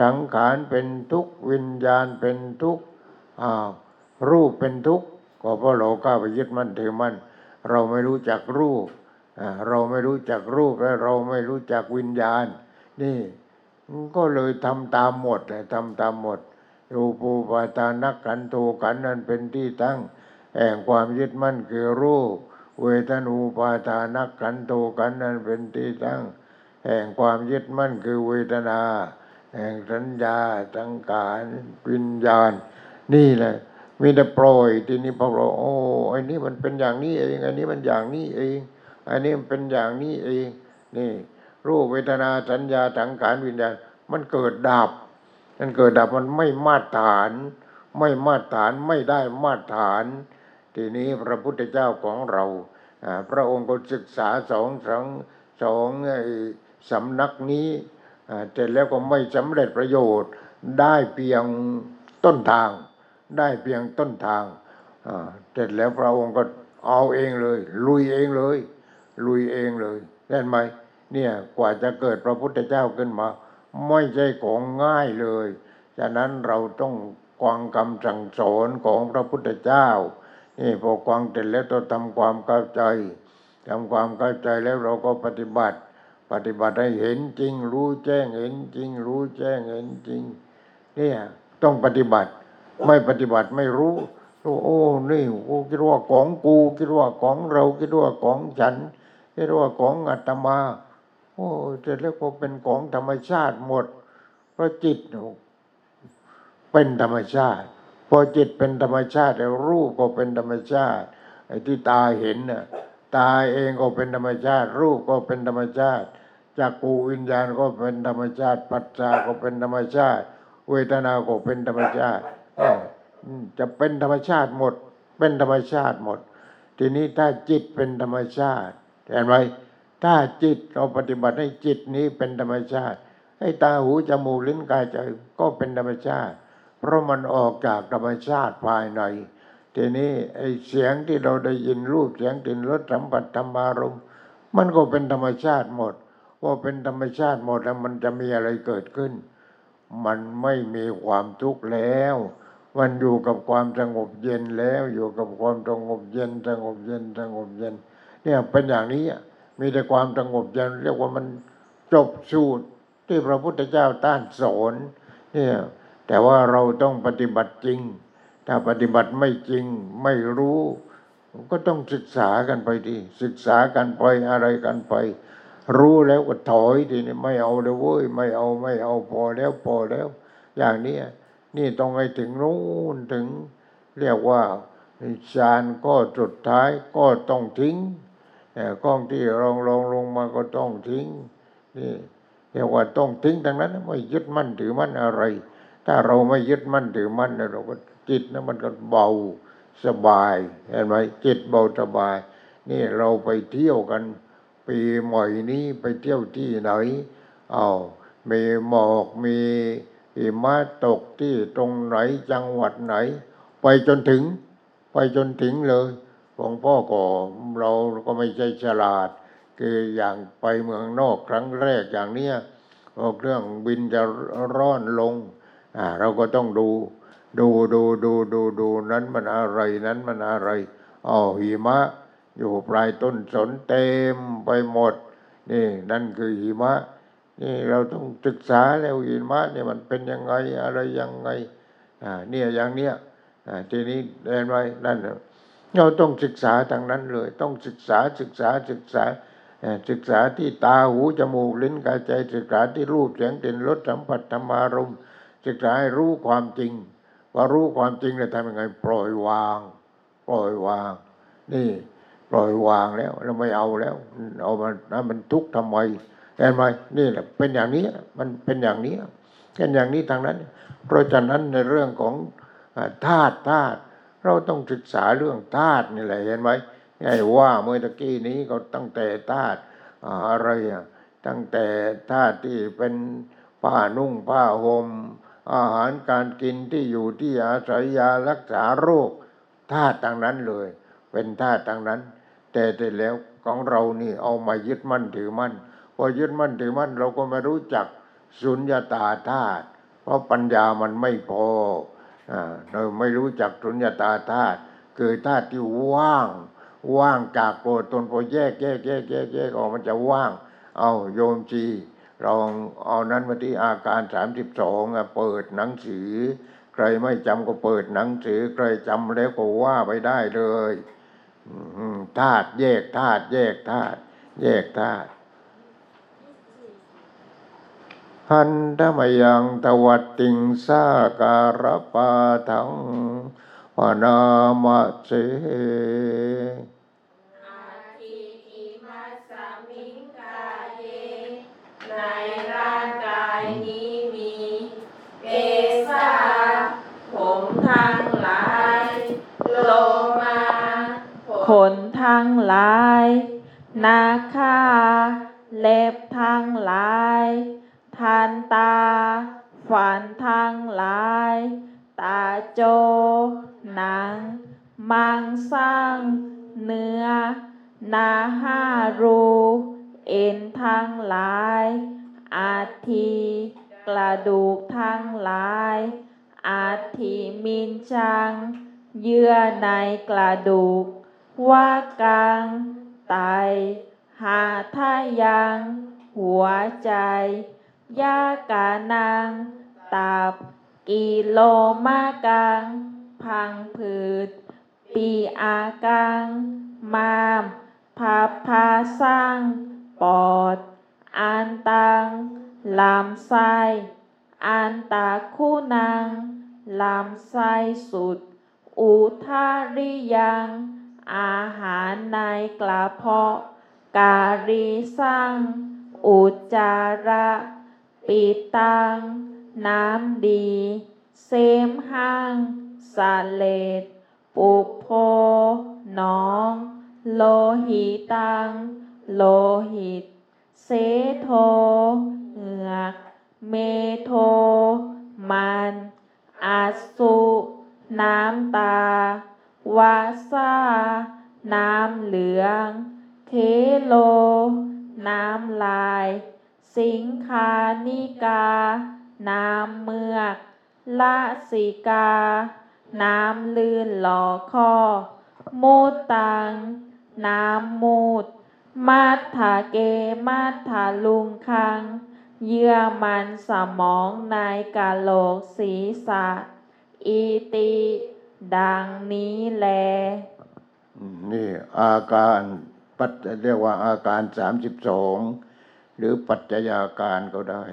สังขารเป็นทุกวิญญาณเป็นทุกอ้าวรูปเป็นทุกก็เพราะเราก้าไปยึดมั่นถือมั่นเราไม่รู้จักรูปเราไม่รู้จักรูปและเราไม่รู้จักวิญญาณ นี่ก็เลยทำตามหมดเลยทำตามหมดรูปูปาตานักขันโทขันนั้นเป็นที่ตั้ง แห่งความยึดมั่นคือรูป เวทนูปาทานักขันโตกันนั้นเป็นที่ตั้ง แห่งความยึดมั่นคือเวทนา แห่งสัญญาสังขารวิญญาณ นี่แหละมีแต่ปล่อยทีนี้พอเราโอ้ไอ้นี่มันเป็นอย่างนี้เอง อันนี้มันอย่างนี้เอง อันนี้มันเป็นอย่างนี้เองนี่ รูปเวทนาสัญญาสังขารวิญญาณ มันเกิดดับ มันเกิดดับมันไม่มาตรฐาน ไม่มาตรฐานไม่ได้มาตรฐาน ทีนี้พระพุทธเจ้าของเราพระองค์ก็ศึกษาสองสองสองสำนักนี้เสร็จแล้วก็ไม่สำเร็จประโยชน์ได้เพียงต้นทาง ได้เพียงต้นทางเสร็จแล้วพระองค์ก็เอาเองเลย ลุยเองเลย ลุยเองเลยเห็นไหมเนี่ยกว่าจะเกิดพระพุทธเจ้าขึ้นมา ไม่ใช่ของง่ายเลย ฉะนั้นเราต้องกวางคำสั่งสอนของพระพุทธเจ้า นี่พอกวางเสร็จแล้วต้องทำความเข้าใจทำความเข้าใจแล้วเราก็ปฏิบัติ ปฏิบัติให้เห็นจริง รู้แจ้งเห็นจริง รู้แจ้งเห็นจริงเนี่ยต้องปฏิบัติ ไม่ปฏิบัติไม่รู้รู้โอ้นี่กูคิดว่าของกูคิดว่าของเราคิดว่าของฉันคิดว่าของอาตมา โอ้เสร็จแล้วก็เป็นของธรรมชาติหมดเพราะจิตเป็นธรรมชาติ พอจิตเป็นธรรมชาติแล้วรูปก็เป็นธรรมชาติไอ้ที่ตาเห็นน่ะตาเองก็เป็นธรรมชาติ รูปก็เป็นธรรมชาติจักกูวิญญาณก็เป็นธรรมชาติ ปัจจาก็เป็นธรรมชาติ เวทนาก็เป็นธรรมชาติจะเป็นธรรมชาติหมด เป็นธรรมชาติหมด ทีนี้ถ้าจิตเป็นธรรมชาติเห็นไหมถ้าจิตเราปฏิบัติให้จิตนี้เป็นธรรมชาติ ให้ตาหูจมูกลิ้นกายใจก็เป็นธรรมชาติ เพราะมันออกจากธรรมชาติภายใน ทีนี้ไอ้เสียงที่เราได้ยินรูปเสียงกลิ่นรสสัมผัสธรรมารมมันก็เป็นธรรมชาติหมดว่าเป็นธรรมชาติหมดแล้วมันจะมีอะไรเกิดขึ้น มันไม่มีความทุกข์แล้ว มันอยู่กับความสงบเย็นแล้ว อยู่กับความสงบเย็นสงบเย็นสงบเย็น เนี่ยเป็นอย่างนี้อะมีแต่ความสงบเย็นเรียกว่ามันจบสูตรที่พระพุทธเจ้าต้านสอนเนี่ย แต่ว่าเราต้องปฏิบัติจริง ถ้าปฏิบัติไม่จริงไม่รู้ ก็ต้องศึกษากันไปดีศึกษากันไปอะไรกันไป รู้แล้วก็ถอยทีนี้ไม่เอาเลยเว้ยไม่เอาไม่เอาพอแล้วพอแล้ว อย่างนี้นี่ต้องให้ถึงนู้นถึง เรียกว่าฌานก็สุดท้ายก็ต้องทิ้งแต่ก้องที่รองรองลงมาก็ต้องทิ้งนี่เรียกว่าต้องทิ้งทั้งนั้นไม่ยึดมั่นถือมั่นอะไร ถ้าเราไม่ยึดมั่นถือมั่นเนี่ยเราก็จิตนะมันก็เบาสบายเห็นไหมจิตเบาสบาย นี่เราไปเที่ยวกัน ปีใหม่นี้ไปเที่ยวที่ไหนเอามีหมอกมีหิมะตกที่ตรงไหนจังหวัดไหน ไปจนถึง ไปจนถึงเลยหลวงพ่อก็เราก็ไม่ใช่ฉลาด คืออย่างไปเมืองนอกครั้งแรกอย่างเนี้ยเครื่องบินจะร้อนลง อ่าเราก็ต้องดู ดูดูดูดูดูนั้นมันอะไรนั้นมันอะไรอ๋อหิมะ อยู่ปลายต้นสนเต็มไปหมด นี่นั่นคือหิมะ นี่เราต้องศึกษาแล้วหิมะเนี่ยมันเป็นยังไงอะไรยังไงอ่าเนี่ยอย่างเนี้ยอ่าทีนี้เรียนไว้นั่นเราต้องศึกษาทางนั้นเลย ต้องศึกษาศึกษาศึกษาศึกษาที่ตาหูจมูกลิ้นกายใจศึกษาที่รูปเสียงกลิ่นรสสัมผัสธรรมารมณ์ ศึกษาให้รู้ความจริงพอรู้ความจริงแล้วทำยังไง ปล่อยวาง ปล่อยวาง นี่ปล่อยวางแล้วเราไม่เอาแล้ว เอามันมันทุกข์ทำไมเห็นไหมนี่แหละเป็นอย่างนี้มันเป็นอย่างนี้เป็นอย่างนี้ทางนั้น เพราะฉะนั้นในเรื่องของธาตุธาตุเราต้องศึกษาเรื่องธาตุนี่แหละเห็นไหมไอ้ว่าเมื่อตะกี้นี้ก็ตั้งแต่ธาตุอะไรอะตั้งแต่ธาตุที่เป็นผ้านุ่งผ้าห่ม อาหารการกินที่อยู่ที่อาศัยยารักษาโรคธาตุทางนั้นเลย เป็นธาตุทางนั้น แต่แต่แล้วของเรานี่เอามายึดมั่นถือมั่นพอยึดมั่นถือมั่นเราก็ไม่รู้จักสุญญตาธาตุเพราะปัญญามันไม่พออ่าเราไม่รู้จักสุญญตาธาตุคือธาตุที่ว่าง ว่างจากตัวตนพอแยกแยกแยกแยกแยกออกมันจะว่าง เอาโยมจี ลองเอานั้นมาที่อาการสามสิบสองเปิดหนังสือ ใครไม่จำก็เปิดหนังสือ ใครจำแล้วก็ว่าไปได้เลยธาตุแยกธาตุแยกธาตุแยกธาตุหันธมยังตวัตติงสาการปาทังปนามะเส ผมทั้งหลายโลมาขนทั้งหลาย นาคาเล็บทั้งหลายทันตา ฝันทั้งหลาย ตาโจ หนัง มังสังเนื้อ นาห้ารู เอ็นทั้งหลาย อาที กระดูกทั้งหลาย อาทิมินชัง เยื่อในกระดูก ว่ากัง ไต หาทายัง หัวใจ ยากานัง ตับ กิโลมากัง พังผืด ปีอากัง มามพาพาสร้าง ปอด อันตัง ลำไส้ อันตาคู่นางลำไส้สุด อุทาริยัง อาหารในกระเพาะ การีสร้างอุจาระปิดตัง น้ำดีเสมหังสาเลดปุโพหนอง โลหิตัง โลหิต เสโท เหงือก เมโท มันอาสุ น้ำตา วาซาน้ำเหลือง เทโล น้ำลาย สิงคานิกา น้ำเมือกละสิกา น้ำลื่นหล่อคอมูตัง น้ำมูดมัทธาเกมัทธาลุงคัง เยื่อมันสมองในกะโหลกศีรษะ อีติ ดังนี้แล นี่อาการปัจเรียกว่าอาการสามสิบสองหรือปัจจัยาการก็ได้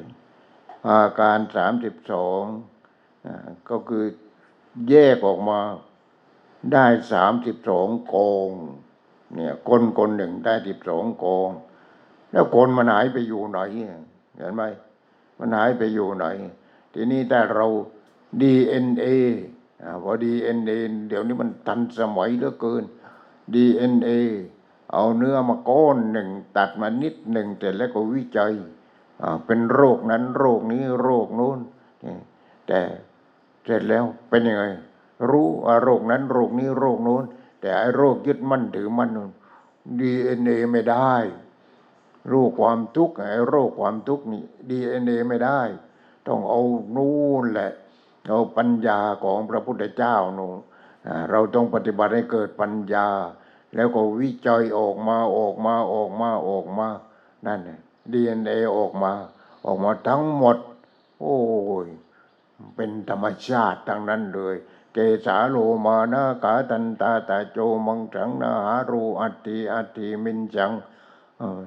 อาการสามสิบสองก็คือแยกออกมาได้สามสิบสองกองเนี่ยคนคนหนึ่งได้สิบสองกอง แล้วคนมันหายไปอยู่ไหนเห็นไหมมันหายไปอยู่ไหน ทีนี้ถ้าเรา DNA อ่าพอ DNA เดี๋ยวนี้มันทันสมัยเหลือเกิน DNA เอาเนื้อมาก้อนหนึ่งตัดมานิดหนึ่งแต่แล้วก็วิจัยเป็นโรคนั้นโรคนี้โรคนู้นแต่เสร็จแล้วเป็นยังไง รู้ว่าโรคนั้นโรคนี้โรคนู้น แต่ไอ้โรคยึดมั่นถือมั่นดีเอ็นเอไม่ได้ รคความทุกข์ไอ้โรคความทุกข์นี่ดีเอ็นเอไม่ได้ ต้องเอานู่นแหละ เอาปัญญาของพระพุทธเจ้าหนูเราต้องปฏิบัติให้เกิดปัญญา แล้วก็วิจัยออกมาออกมาออกมาออกมานั่นดีเอ็นเอออกมา ออกมาทั้งหมด โอ้ยเป็นธรรมชาติทั้งนั้นเลยเกสาโลมานากาตันตาตาโจมังสังนาหารูอัตติอัตติมินจัง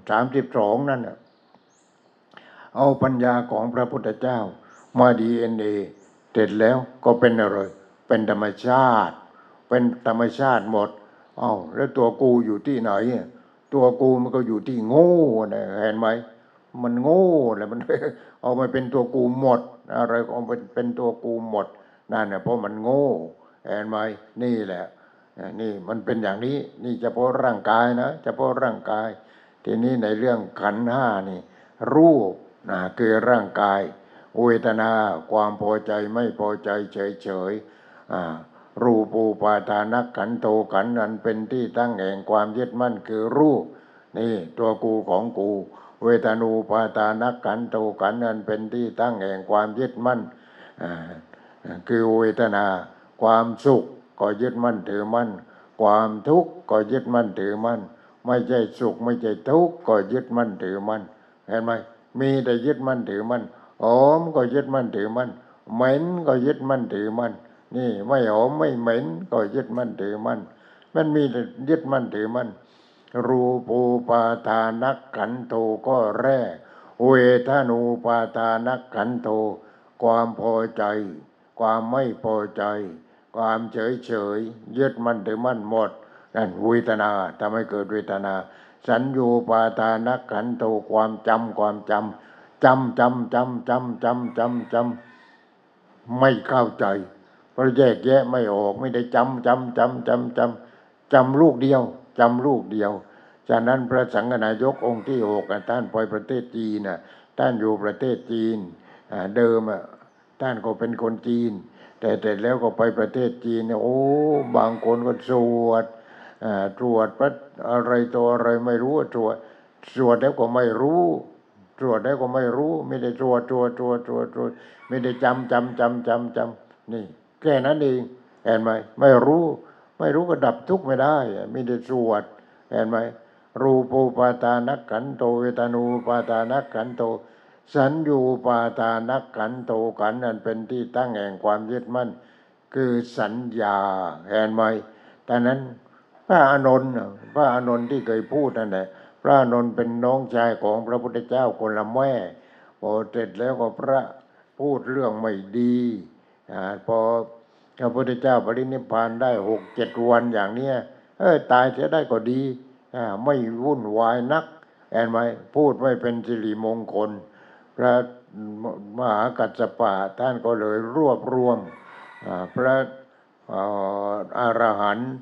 สามสิบสองนั่นน่ะเอาปัญญาของพระพุทธเจ้า มาดีเอ็นเอเสร็จแล้วก็เป็นอะไร เป็นธรรมชาติ เป็นธรรมชาติหมด เอาแล้วตัวกูอยู่ที่ไหน ตัวกูมันก็อยู่ที่โง่นะเห็นไหมมันโง่แหละมันเอามาเป็นตัวกูหมด อะไรก็เอาเป็นเป็นตัวกูหมดนั่นน่ะเพราะมันโง่เห็นไหมนี่แหละนี่มันเป็นอย่างนี้ นี่เฉพาะร่างกายนะเฉพาะร่างกาย ทีนี้ในเรื่องขันห้านี่ รูปนะคือร่างกายเวทนา ความพอใจไม่พอใจเฉยเฉยๆรูปูปาทานักขันโตขันนั้นเป็นที่ตั้งแห่งความยึดมั่นคือรูป นี่ตัวกูของกู เวทนูปาทานักขันโตขันนั้นเป็นที่ตั้งแห่งความยึดมั่นคือเวทนา ความสุขก็ยึดมั่นถือมั่น ความทุกข์ก็ยึดมั่นถือมั่น ไม่ใช่สุขไม่ใช่ทุกข์ก็ยึดมั่นถือมั่นเห็นไหมมีแต่ยึดมั่นถือมั่นหอมก็ยึดมั่นถือมั่นเหม็นก็ยึดมั่นถือมั่นนี่ไม่หอมไม่เหม็นก็ยึดมั่นถือมั่นมันมีแต่ยึดมั่นถือมั่นรูปูปาทานักขันโตก็แร่เวทนูปาทานักขันโตความพอใจ ความไม่พอใจ ความเฉยเฉยยึดมั่นถือมั่นหมด นั่นเวทนาทำให้เกิดเวทนา สัญญูปาทานักขันโตความจำความจำจำจำจำจำจำจำจำไม่เข้าใจเพราะแยกแยะไม่ออกไม่ได้จำจำจำจำจำจำลูกเดียวจำลูกเดียวฉะนั้นพระสังฆนายกองค์ที่หกอะท่านไปประเทศจีนน่ะท่านอยู่ประเทศจีนเดิมอะท่านก็เป็นคนจีน แต่แต่แล้วก็ไปประเทศจีนเนี่ยโอ้บางคนก็สวด ตรวจพระอะไรตัวอะไรไม่รู้ตรวจตรวจแล้วก็ไม่รู้ตรวจแล้วก็ไม่รู้ ไม่ได้ตรวจตรวจตรวจตรวจตรวจไม่ได้จำจำจำจำจำนี่แค่นั้นเองเห็นไหมไม่รู้ ไม่รู้ก็ดับทุกข์ไม่ได้ไม่ได้ตรวจเห็นไหมรูปูปาตานักขันโตเวทนูปาตานักขันโต สัญญูปาตานักขันโตขันนั้นเป็นที่ตั้งแห่งความยึดมั่น คือสัญญาเห็นไหมแต่นั้น พระอานนท์นะพระอานนท์ที่เคยพูดนั่นแหละพระอานนท์เป็นน้องชายของพระพุทธเจ้าคนละแม่พอเสร็จแล้วก็พระพูดเรื่องไม่ดีอ่าพอพระพุทธเจ้าปรินิพพานได้หกเจ็ดวันอย่างเนี้ยเออตายเสียได้ก็ดีอ่าไม่วุ่นวายนักเห็นไหมพูดไม่เป็นสิริมงคล พระมหากัสสปะท่านก็เลยรวบรวมอ่าพระอ่าอรหันต์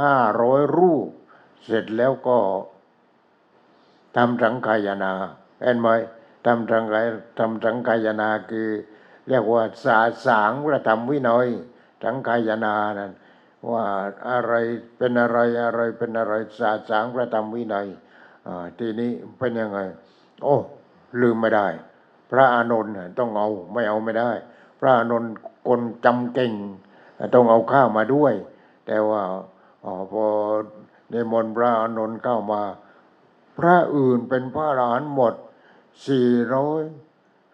ห้าร้อยรูป เสร็จแล้วก็ทำสังขายนาเห็นไหมทำสังขายทำสังขายนาคือ เรียกว่าสาสางพระธรรมวินัยสังขายนานั้นว่าอะไรเป็นอะไรอะไรเป็นอะไรสาสางพระธรรมวินัยทีนี้เป็นยังไง โอ้ ลืมไม่ได้ พระอานนท์น่ะต้องเอาไม่เอาไม่ได้ พระอานนท์คนจำเก่ง ต้องเอาข้าวมาด้วย แต่ว่า อพอในมนพระอานนท์เข้ามา พระอื่นเป็นพระอรหันต์หมดสี่ร้อย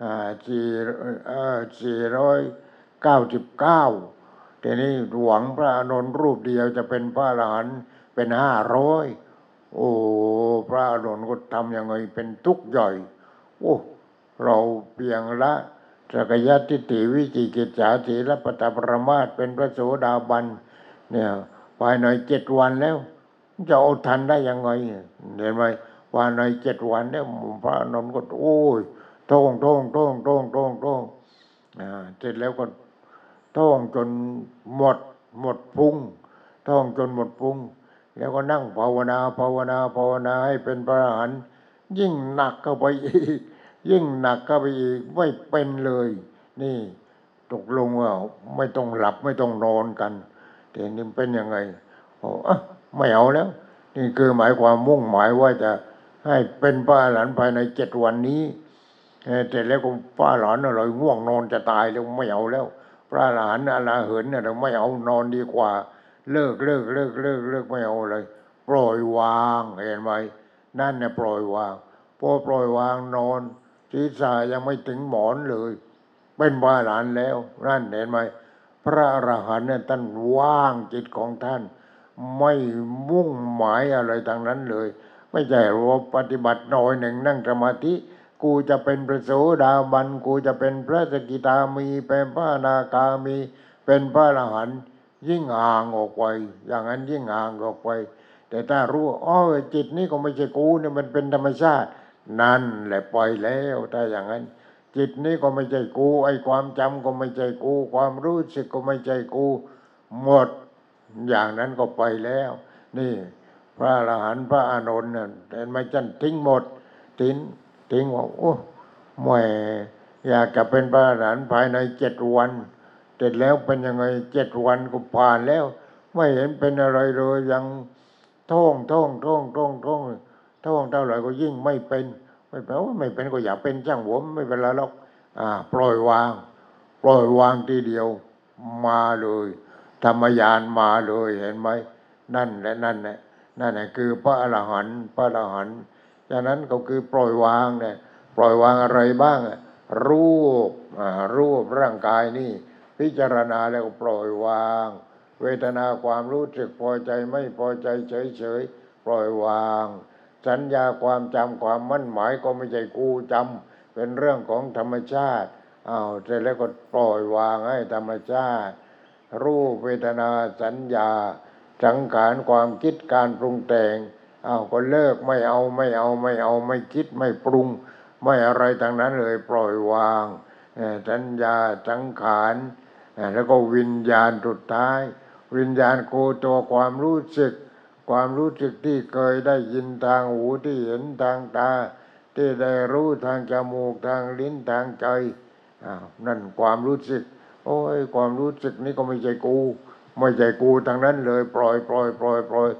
อ่าสี่สี่ร้อยเก้าสิบเก้าทีนี้หวังพระอานนท์รูปเดียวจะเป็นพระอรหันต์เป็นห้าร้อยโอ้พระอานนท์ก็ทำยังไงเป็นทุกข์ใหญ่โอ้เราเพียงละสกยทิฏฐิวิจิกิจฉาสีละปตปรมาตเป็นพระโสดาบันเนี่ย ภายในเจ็ดวันแล้ว จะอาทันได้ยังไงเห็นไหมภายในเจ็ดวันเนี่ยพระนนท์ก็โอ้ยท่องท่องท่องท่องท่องท่องอ่าเสร็จแล้วก็ท่องจนหมดหมดพุงท่องจนหมดพุงแล้วก็นั่งภาวนาภาวนาภาวนาให้เป็นพระอรหันต์ยิ่งหนักเข้าไปอีก ยิ่งหนักเข้าไปอีกไม่เป็นเลย นี่ตกลงว่าไม่ต้องหลับไม่ต้องนอนกัน แต่นี่เป็นยังไงบอกอะไม่เอาแล้ว นี่คือหมายความมุ่งหมายว่าจะให้เป็นพระอรหันภายในเจ็ดวันนี้เออแต่แล้วก็พระอรหันอะไรง่วงนอนจะตายแล้วไม่เอาแล้วพระอรหันต์อนาเหินเนี่ยเราไม่เอานอนดีกว่า เลิกเลิกเลิกเลิกเลิกไม่เอาเลย ปล่อยวางเห็นไหมนั่นเนี่ยปล่อยวางพอปล่อยวางนอนศีรษะยังไม่ถึงหมอนเลย เป็นพระอรหันแล้วนั่นเห็นไหม พระอรหันต์เนี่ยท่านว่างจิตของท่าน ไม่มุ่งหมายอะไรทางนั้นเลย ไม่ใช่ว่าปฏิบัติหน่อยหนึ่งนั่งสมาธิกูจะเป็นพระโสดาบันกูจะเป็นพระสกิทามีเป็นพระนาคามี เป็นพระอรหันต์ยิ่งห่างออกไป อย่างนั้นยิ่งห่างออกไป แต่ถ้ารู้อ๋อจิตนี่ก็ไม่ใช่กูเนี่ยมันเป็นธรรมชาติ นั่นแหละปล่อยแล้วถ้าอย่างนั้น จิตนี่ก็ไม่ใช่กู ไอ้ความจำก็ไม่ใช่กู ความรู้สึกก็ไม่ใช่กู หมดอย่างนั้นก็ไปแล้ว นี่พระอรหันต์พระอานนท์เนี่ยเห็นไหมจันทิ้งหมด ทิ้งทิ้งว่าโอ้แหม่อยากจะเป็นพระอรหันต์ภายในเจ็ดวันเสร็จแล้วเป็นยังไงเจ็ดวันก็ผ่านแล้ว ไม่เห็นเป็นอะไรเลยยังท่องท่องท่องท่องท่องท่องเท่าไหร่ก็ยิ่งไม่เป็น ไม่แปลว่าไม่เป็นก็อยากเป็นช่างหัวไม่เป็นไรหรอกอ่า ปล่อยวาง ปล่อยวางทีเดียวมาเลย ธรรมยานมาเลยเห็นไหมนั่นและนั่นแหละนั่นแหละคือพระอรหันต์พระอรหันต์ฉะนั้นก็คือปล่อยวางเนี่ยปล่อยวางอะไรบ้างรูปรูปร่างกายนี่ พิจารณาแล้วปล่อยวาง เวทนาความรู้สึกพอใจไม่พอใจเฉยเฉยๆปล่อยวาง สัญญาความจำความมั่นหมายก็ไม่ใช่กูจำเป็นเรื่องของธรรมชาติอ้าวเสร็จแล้วก็ปล่อยวางให้ธรรมชาติ รูปเวทนาสัญญา สังขารความคิดการปรุงแต่งอ้าวก็เลิกไม่เอาไม่เอาไม่เอาไม่คิดไม่ปรุง ไม่อะไรทางนั้นเลยปล่อยวางสัญญาสังขารแล้วก็วิญญาณสุดท้าย วิญญาณโกตัวความรู้สึก ความรู้สึกที่เคยได้ยินทางหูที่เห็นทางตา ที่ได้รู้ทางจมูกทางลิ้นทางใจอ้าวนั่นความรู้สึก โอ้ยความรู้สึกนี่ก็ไม่ใช่กู ไม่ใช่กูทางนั้นเลยปล่อยปล่อยปล่อยปล่อย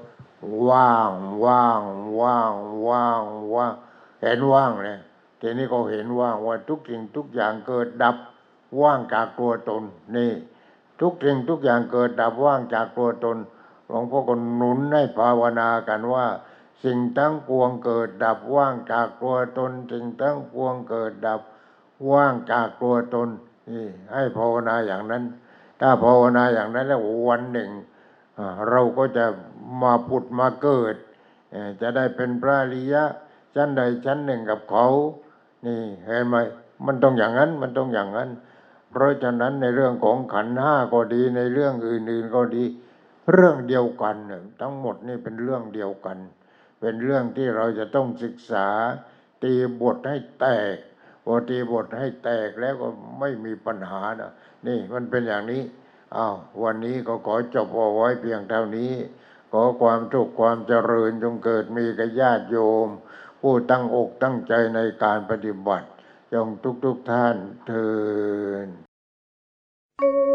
ว่างว่างว่างว่างว่างเห็นว่างเลยทีนี้ก็เห็นว่างว่าทุกสิ่งทุกอย่างเกิดดับว่างจากตัวตนนี่ ทุกสิ่งทุกอย่างเกิดดับว่างจากตัวตน หลวงพ่อก็หนุนให้ภาวนากันว่า สิ่งทั้งปวงเกิดดับว่างจากตัวตน สิ่งทั้งปวงเกิดดับว่างจากตัวตนนี่ให้ภาวนาอย่างนั้น ถ้าภาวนาอย่างนั้นแล้ววันหนึ่ง เราก็จะมาผุดมาเกิด จะได้เป็นพระริยะชั้นใดชั้นหนึ่งกับเขานี่เห็นไหมมันต้องอย่างนั้นมันต้องอย่างนั้น เพราะฉะนั้นในเรื่องของขันห้าก็ดีในเรื่องอื่นๆก็ดี เรื่องเดียวกันทั้งหมดนี่เป็นเรื่องเดียวกัน เป็นเรื่องที่เราจะต้องศึกษา ตีบทให้แตกพอตีบทให้แตกแล้วก็ไม่มีปัญหานะนี่มันเป็นอย่างนี้อา้าววันนี้ก็ขอจบเอาไว้เพียงเท่านี้ ขอความทุกความเจริญจงเกิดมีกับญาติโยม ผู้ตั้งอกตั้งใจในการปฏิบัติจงทุกทุกท่านเทิน thank you